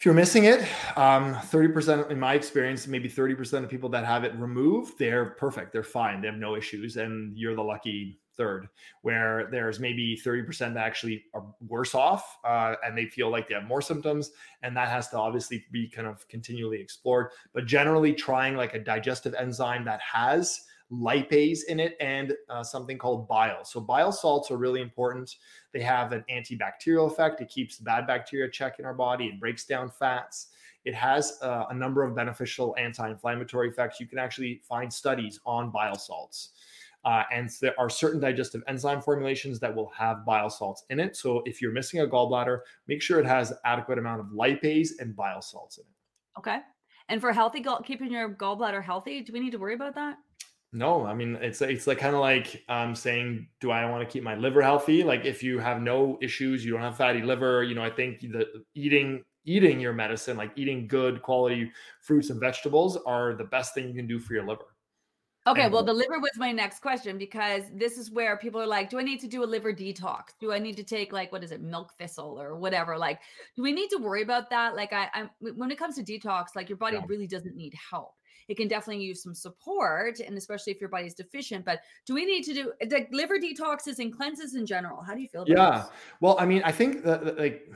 If you're missing it, um, 30% in my experience, maybe 30% of people that have it removed, they're perfect. They're fine. They have no issues. And you're the lucky third, where there's maybe 30% that actually are worse off uh, and they feel like they have more symptoms. And that has to obviously be kind of continually explored. But generally, trying like a digestive enzyme that has lipase in it and uh, something called bile. So bile salts are really important. They have an antibacterial effect. It keeps bad bacteria check in our body. It breaks down fats. It has uh, a number of beneficial anti-inflammatory effects. You can actually find studies on bile salts. Uh, and there are certain digestive enzyme formulations that will have bile salts in it. So if you're missing a gallbladder, make sure it has adequate amount of lipase and bile salts in it. Okay. And for healthy gall, keeping your gallbladder healthy, do we need to worry about that? No, I mean it's it's like kind of like um saying, do I want to keep my liver healthy? Like if you have no issues, you don't have fatty liver, you know, I think the eating eating your medicine, like eating good quality fruits and vegetables, are the best thing you can do for your liver. Okay, well, the liver was my next question because this is where people are like, do I need to do a liver detox? Do I need to take like what is it, milk thistle or whatever? Like, do we need to worry about that? Like, I, I when it comes to detox, like your body yeah. really doesn't need help. It can definitely use some support, and especially if your body is deficient. But do we need to do like liver detoxes and cleanses in general? How do you feel? yeah, this? Yeah. Well, I mean, I think that like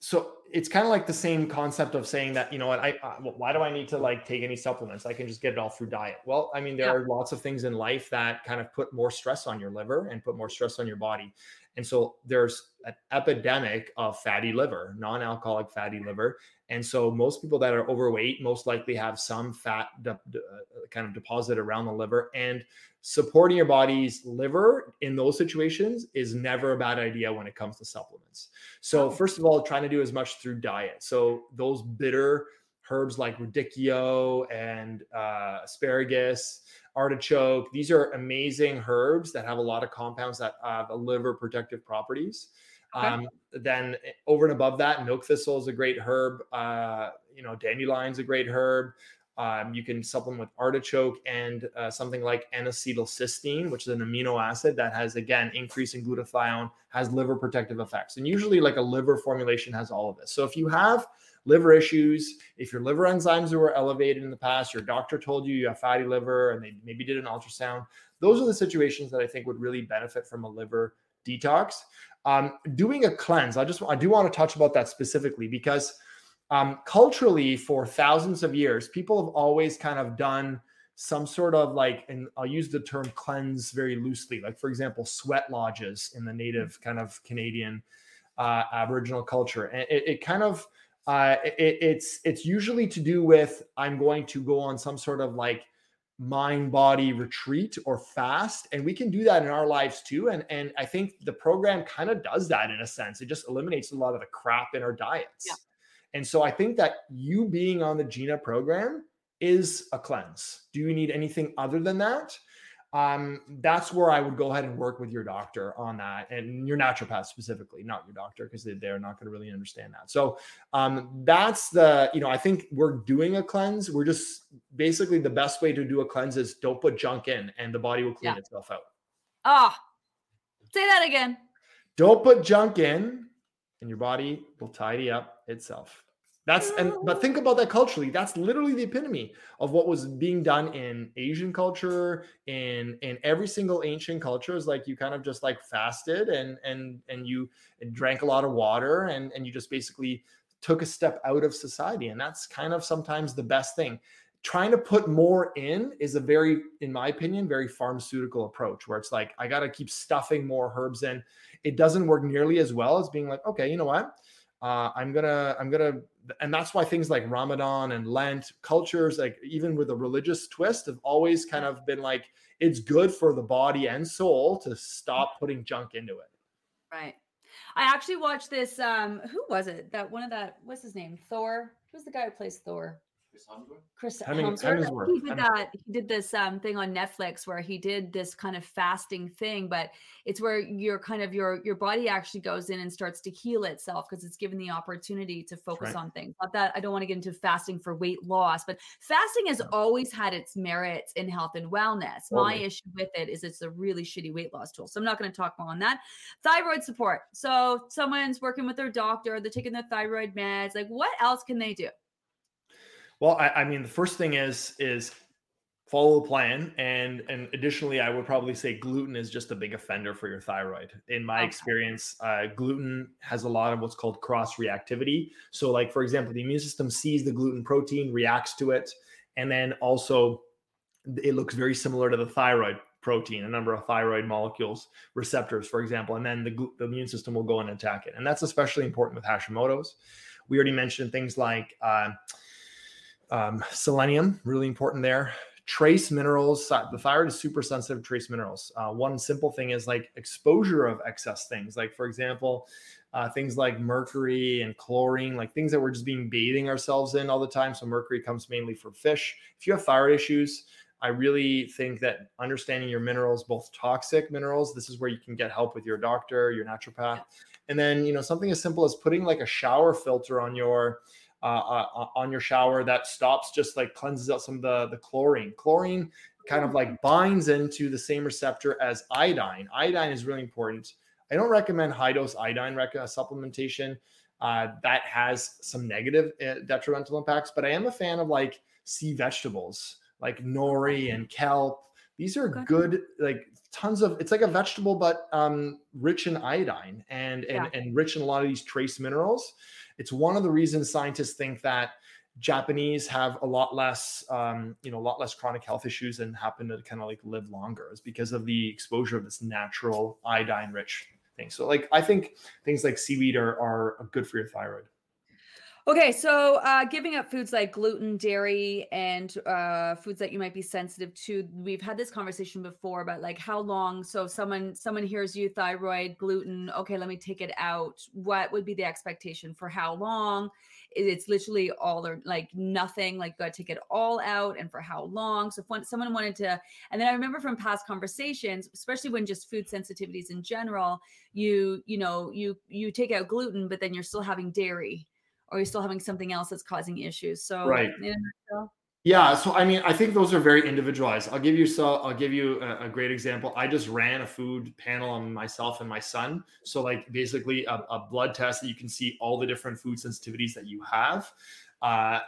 so it's kind of like the same concept of saying that you know what I uh, why do I need to like take any supplements? I can just get it all through diet. Well, I mean there yeah. are lots of things in life that kind of put more stress on your liver and put more stress on your body. And so there's an epidemic of fatty liver, non-alcoholic fatty liver. And so most people that are overweight most likely have some fat de- de- uh, kind of deposit around the liver and supporting your body's liver in those situations is never a bad idea when it comes to supplements. So, first of all, trying to do as much through diet. So, those bitter herbs like radicchio and uh, asparagus, artichoke, these are amazing herbs that have a lot of compounds that have a liver protective properties. Um, then eh, over and above that, milk thistle is a great herb. Uh, you know, dandelion's a great herb. Um, you can supplement with artichoke and uh, something like N-acetylcysteine, which is an amino acid that has again increase in glutathione, has liver protective effects, and usually like a liver formulation has all of this. So if you have liver issues, if your liver enzymes were elevated in the past, your doctor told you you have fatty liver, and they maybe did an ultrasound, those are the situations that I think would really benefit from a liver detox. Um, doing a cleanse, I just I do want to touch about that specifically because um, culturally for thousands of years, people have always kind of done some sort of like, and I'll use the term cleanse very loosely. Like, for example, sweat lodges in the native kind of Canadian uh, Aboriginal culture. And it, it kind of, uh, it, it's it's usually to do with I'm going to go on some sort of like mind body retreat or fast and we can do that in our lives too and and i think the program kind of does that in a sense it just eliminates a lot of the crap in our diets yeah. And so I think that you being on the GINA program is a cleanse. Do you need anything other than that? Um, that's where I would go ahead and work with your doctor on that and your naturopath specifically, not your doctor, because they, they're not going to really understand that. So um, that's the, you know, I think we're doing a cleanse. We're just basically the best way to do a cleanse is don't put junk in and the body will clean yeah. itself out. Ah, oh, say that again. Don't put junk in and your body will tidy up itself. That's and but think about that culturally. That's literally the epitome of what was being done in Asian culture, in in every single ancient culture. Is like you kind of just like fasted and and and you drank a lot of water and and you just basically took a step out of society. And that's kind of sometimes the best thing. Trying to put more in is a very, in my opinion, very pharmaceutical approach where it's like, I got to keep stuffing more herbs in. It doesn't work nearly as well as being like, okay, you know what? Uh, I'm gonna, I'm gonna, and that's why things like Ramadan and Lent cultures, like even with a religious twist, have always kind of been like, it's good for the body and soul to stop putting junk into it. Right. I actually watched this. Um, who was it? That one of that. What's his name? Thor. Who's the guy who plays Thor? Chris Hemsworth. Hemsworth. He did that. He did this um, thing on Netflix where he did this kind of fasting thing, but it's where your kind of your your body actually goes in and starts to heal itself because it's given the opportunity to focus right. on things. Not that I don't want to get into fasting for weight loss, but fasting has always had its merits in health and wellness. Totally. My issue with it is it's a really shitty weight loss tool. So I'm not going to talk more on that. Thyroid support. So someone's working with their doctor, they're taking their thyroid meds. Like, what else can they do? Well, I, I, mean, the first thing is is follow the plan, and and additionally, I would probably say gluten is just a big offender for your thyroid. In my okay. experience, uh, gluten has a lot of what's called cross reactivity. So, like for example, the immune system sees the gluten protein, reacts to it, and then also it looks very similar to the thyroid protein, a number of thyroid molecules, receptors, for example, and then the, the immune system will go and attack it. And that's especially important with Hashimoto's. We already mentioned things like. Uh, um, selenium, really important there. Trace minerals. The thyroid is super sensitive to trace minerals. Uh, one simple thing is like exposure of excess things. Like, for example, uh, things like mercury and chlorine, like things that we're just being bathing ourselves in all the time. So, mercury comes mainly from fish. If you have thyroid issues, I really think that understanding your minerals, both toxic minerals, this is where you can get help with your doctor, your naturopath. And then, you know, something as simple as putting like a shower filter on your uh, uh, on your shower that stops just like cleanses out some of the the chlorine. Chlorine kind of like binds into the same receptor as iodine. Iodine is really important. I don't recommend high dose iodine rec- uh, supplementation. Uh, that has some negative uh, detrimental impacts, but I am a fan of like sea vegetables like nori and kelp. These are good, like tons of. It's like a vegetable, but um, rich in iodine and and, yeah. and rich in a lot of these trace minerals. It's one of the reasons scientists think that Japanese have a lot less, um, you know, a lot less chronic health issues and happen to kind of like live longer is because of the exposure of this natural iodine rich thing. So like, I think things like seaweed are, are good for your thyroid. Okay, so uh, giving up foods like gluten, dairy, and uh, foods that you might be sensitive to. We've had this conversation before about like how long. So someone someone hears you thyroid, gluten. Okay, let me take it out. What would be the expectation for how long? It's literally all or like nothing. Like you got to take it all out, and for how long? So if one, someone wanted to, and then I remember from past conversations, especially when just food sensitivities in general, you you know you you take out gluten, but then you're still having dairy or you're still having something else that's causing issues. So right. Yeah, so I mean, I think those are very individualized. I'll give you so I'll give you a, a, great example. I just ran a food panel on myself and my son. So like basically a, a blood test that you can see all the different food sensitivities that you have, uh,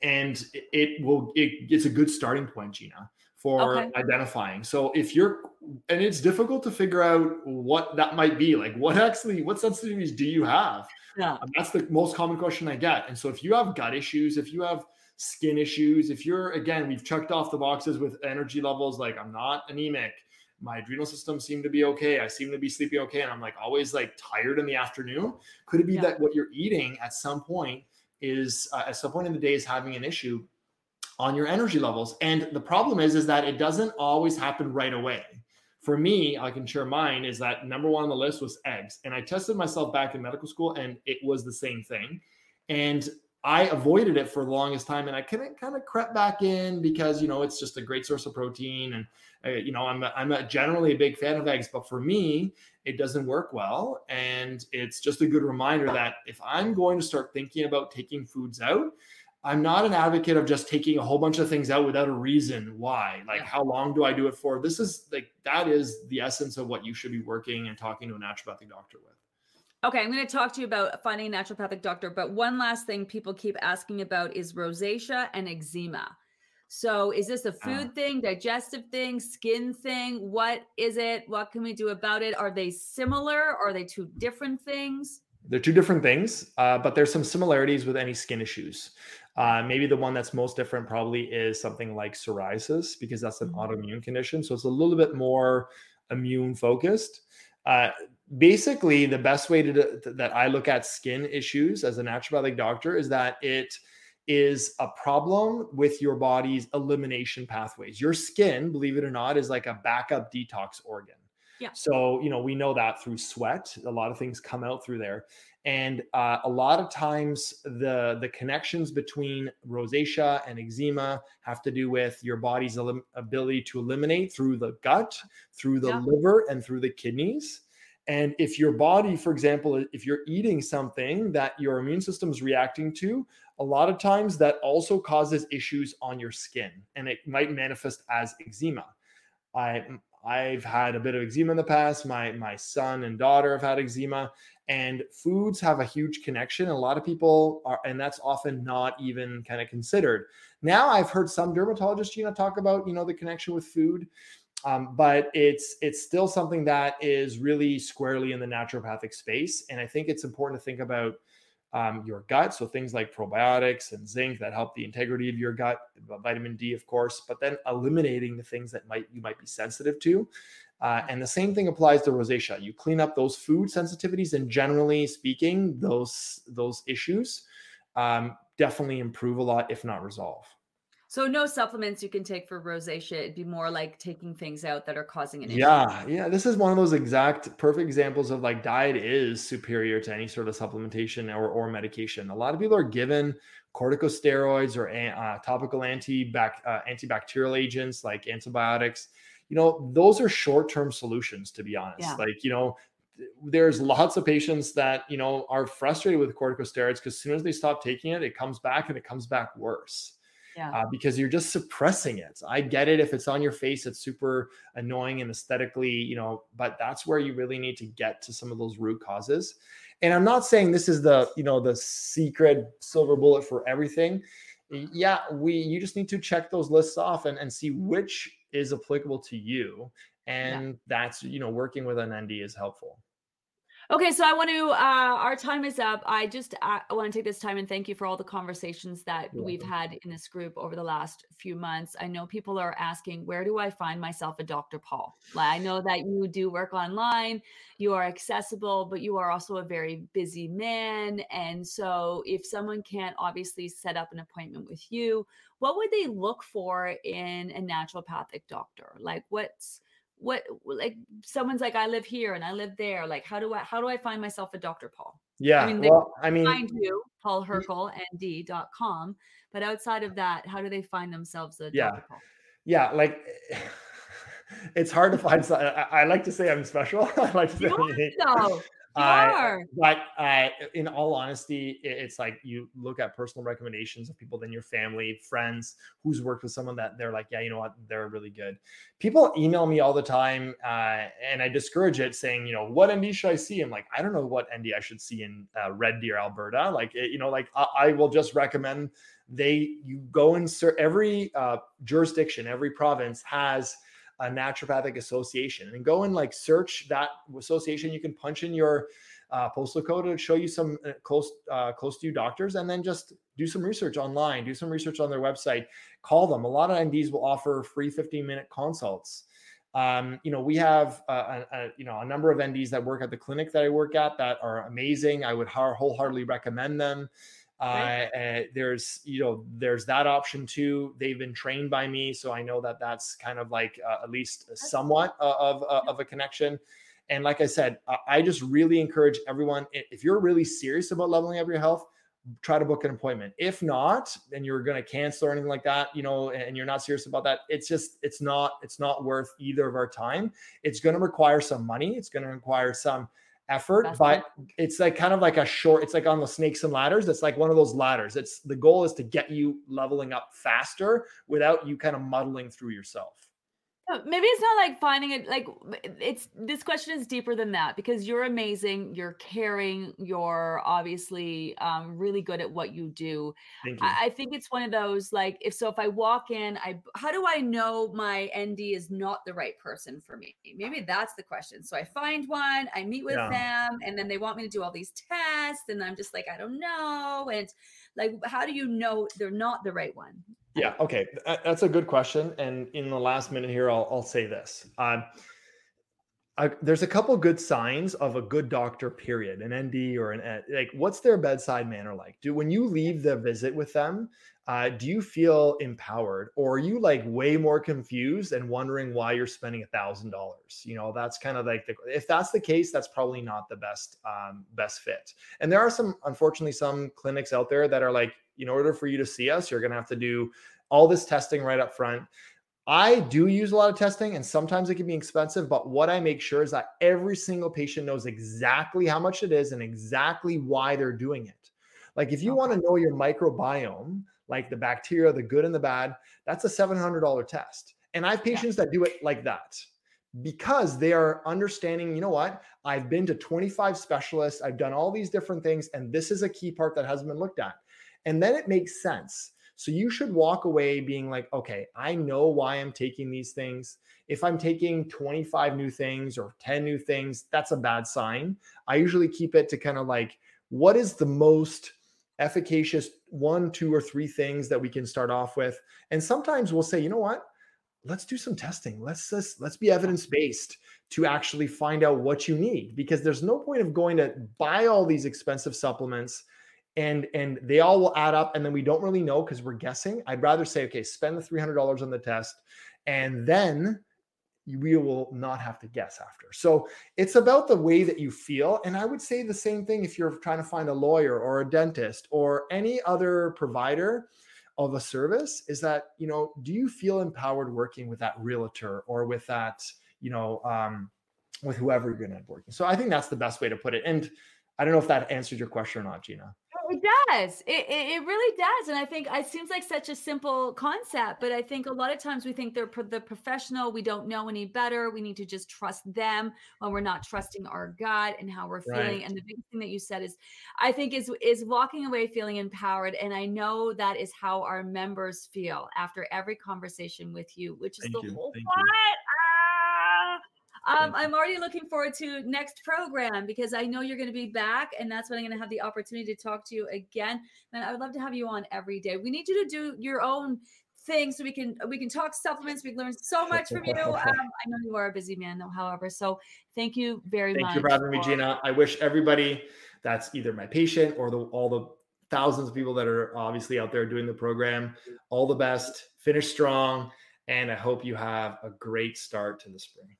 and it will it, it's a good starting point, Gina, for okay. identifying. So if you're and it's difficult to figure out what that might be. Like what actually what sensitivities do you have? Yeah. Um, that's the most common question I get. And so if you have gut issues, if you have skin issues, if you're again, we've checked off the boxes with energy levels, like I'm not anemic, my adrenal system seem to be okay. I seem to be sleeping okay. And I'm like always like tired in the afternoon. Could it be yeah. that what you're eating at some point is uh, at some point in the day is having an issue on your energy levels? And the problem is, is that it doesn't always happen right away for me, I can share mine is that number one on the list was eggs. And I tested myself back in medical school and it was the same thing. And I avoided it for the longest time and I couldn't kind of crept back in because, you know, it's just a great source of protein. And, uh, you know, I'm, a, I'm a generally a big fan of eggs, but for me, it doesn't work well. And it's just a good reminder that if I'm going to start thinking about taking foods out, I'm not an advocate of just taking a whole bunch of things out without a reason why. Like, how long do I do it for? This is like, that is the essence of what you should be working and talking to a naturopathic doctor with. Okay, I'm going to talk to you about finding a naturopathic doctor. But one last thing people keep asking about is rosacea and eczema. So, is this a food uh, thing, digestive thing, skin thing? What is it? What can we do about it? Are they similar? Are they two different things? They're two different things, uh, but there's some similarities with any skin issues. Uh, maybe the one that's most different probably is something like psoriasis because that's an mm-hmm. autoimmune condition. So it's a little bit more immune focused. Uh, basically, the best way to, to, that I look at skin issues as a naturopathic doctor is that it is a problem with your body's elimination pathways. Your skin, believe it or not, is like a backup detox organ. Yeah. So, you know, we know that through sweat, a lot of things come out through there. And uh, a lot of times the the connections between rosacea and eczema have to do with your body's elim- ability to eliminate through the gut, through the yeah. liver, and through the kidneys. And if your body, for example, if you're eating something that your immune system is reacting to, a lot of times that also causes issues on your skin and it might manifest as eczema. I I've had a bit of eczema in the past. My my son and daughter have had eczema, and foods have a huge connection. A lot of people are, and that's often not even kind of considered. Now I've heard some dermatologists, you know, talk about you know the connection with food, um, but it's it's still something that is really squarely in the naturopathic space, and I think it's important to think about um, your gut. So things like probiotics and zinc that help the integrity of your gut, vitamin D, of course, but then eliminating the things that might you might be sensitive to. Uh, and the same thing applies to rosacea. You clean up those food sensitivities, and generally speaking, those those issues um, definitely improve a lot, if not resolve. So no supplements you can take for rosacea. It'd be more like taking things out that are causing an issue. Yeah, yeah. This is one of those exact perfect examples of like diet is superior to any sort of supplementation or, or medication. A lot of people are given corticosteroids or uh, topical anti uh, antibacterial agents like antibiotics. You know, those are short term solutions. To be honest, yeah. like you know, there's lots of patients that you know are frustrated with corticosteroids because as soon as they stop taking it, it comes back and it comes back worse yeah. uh, because you're just suppressing it. I get it if it's on your face, it's super annoying and aesthetically, you know, but that's where you really need to get to some of those root causes. And I'm not saying this is the, you know, the secret silver bullet for everything. Yeah, we you just need to check those lists off and, and see which is applicable to you. And yeah. that's, you know, working with an ND is helpful. Okay, so I want to. Uh, our time is up. I just uh, I want to take this time and thank you for all the conversations that we've had in this group over the last few months. I know people are asking, where do I find myself a Dr. Paul? Like, I know that you do work online, you are accessible, but you are also a very busy man. And so, if someone can't obviously set up an appointment with you, what would they look for in a naturopathic doctor? Like, what's what like someone's like i live here and i live there like how do i how do i find myself a dr paul? Yeah i mean well i mean find you paul Hrkal nd.com but outside of that how do they find themselves a yeah. Dr paul? Yeah like [laughs] it's hard to find I, I like to say i'm special [laughs] i like to say no. Uh, but uh, in all honesty, it's like you look at personal recommendations of people, then your family, friends who's worked with someone that they're like, yeah, you know what, they're really good. People email me all the time, uh, and I discourage it, saying, you know, what ND should I see? I'm like, I don't know what ND I should see in uh, Red Deer, Alberta. Like, you know, like I, I will just recommend they you go and ser- every uh, jurisdiction, every province has a naturopathic association and go and like search that association. You can punch in your uh, postal code to show you some uh, close uh, close to you doctors, and then just do some research online. Do some research on their website. Call them. A lot of NDs will offer free 15 minute consults. Um, you know, we have a, a, you know a number of NDs that work at the clinic that I work at that are amazing. I would wholeheartedly recommend them. Uh, there's you know there's that option too. They've been trained by me, so I know that that's kind of like uh, at least somewhat uh, of uh, of a connection. And like I said, I just really encourage everyone if you're really serious about leveling up your health, try to book an appointment. If not, and you're going to cancel or anything like that, you know, and you're not serious about that, it's just it's not it's not worth either of our time. It's going to require some money. It's going to require some effort, That's but it's like kind of like a short, it's like on the snakes and ladders. It's like one of those ladders. It's the goal is to get you leveling up faster without you kind of muddling through yourself. Maybe it's not like finding it like it's this question is deeper than that because you're amazing you're caring you're obviously um, really good at what you do Thank you. I, I think it's one of those like if so if i walk in i how do i know my nd is not the right person for me maybe that's the question so i find one i meet with Yeah. them and then they want me to do all these tests and i'm just like i don't know and like how do you know they're not the right one Yeah. Okay. That's a good question. And in the last minute here, I'll, I'll say this. Um, I, there's a couple good signs of a good doctor, period, an ND or an. Like, what's their bedside manner like? Do when you leave the visit with them, uh, do you feel empowered, or are you like way more confused and wondering why you're spending a thousand dollars? You know, that's kind of like the if that's the case, that's probably not the best um, best fit. And there are some, unfortunately, some clinics out there that are like, in order for you to see us, you're going to have to do all this testing right up front. I do use a lot of testing and sometimes it can be expensive, but what I make sure is that every single patient knows exactly how much it is and exactly why they're doing it. Like if you want to know your microbiome, like the bacteria, the good and the bad, that's a $700 test. And I have patients that do it like that because they are understanding, you know what? I've been to 25 specialists, I've done all these different things, and this is a key part that hasn't been looked at. And then it makes sense. So you should walk away being like, okay, I know why I'm taking these things. If I'm taking 25 new things or 10 new things, that's a bad sign. I usually keep it to kind of like, what is the most efficacious one, two, or three things that we can start off with? And sometimes we'll say, you know what? Let's do some testing. Let's just let's be evidence based to actually find out what you need because there's no point of going to buy all these expensive supplements and and they all will add up and then we don't really know because we're guessing i'd rather say okay spend the $300 on the test and then we will not have to guess after. So it's about the way that you feel and i would say the same thing if you're trying to find a lawyer or a dentist or any other provider of a service is that you know do you feel empowered working with that realtor or with that you know um, with whoever you're going to end working? So i think that's the best way to put it. And i don't know if that answered your question or not gina It does. It, it it really does, and I think it seems like such a simple concept, but I think a lot of times we think they're pro- the professional. We don't know any better. We need to just trust them when we're not trusting our gut and how we're feeling. Right. And the biggest thing that you said is, I think is is walking away feeling empowered, and I know that is how our members feel after every conversation with you, which is Thank the you. whole Thank you. Um, I'm already looking forward to next program because I know you're going to be back, and that's when I'm going to have the opportunity to talk to you again. And I would love to have you on every day. We need you to do your own thing so we can we can talk supplements. We can learn so much from you. [laughs] Um, I know you are a busy man, though. However, so thank you very Thank much. Thank you for having me, Gina. I wish everybody that's either my patient or the all the thousands of people that are obviously out there doing the program all the best. Finish strong, and I hope you have a great start to the spring.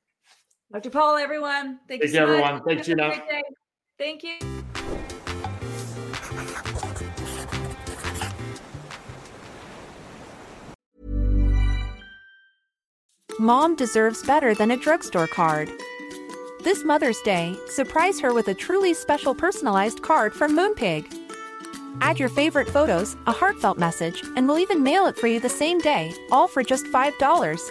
Dr. Paul, everyone. Thank, Thank you, you, so much. everyone. Thanks, Have a Gina. great day. Thank you. Mom deserves better than a drugstore card. This Mother's Day, surprise her with a truly special personalized card from Moonpig. Add your favorite photos, a heartfelt message, and we'll even mail it for you the same day, all for just $5.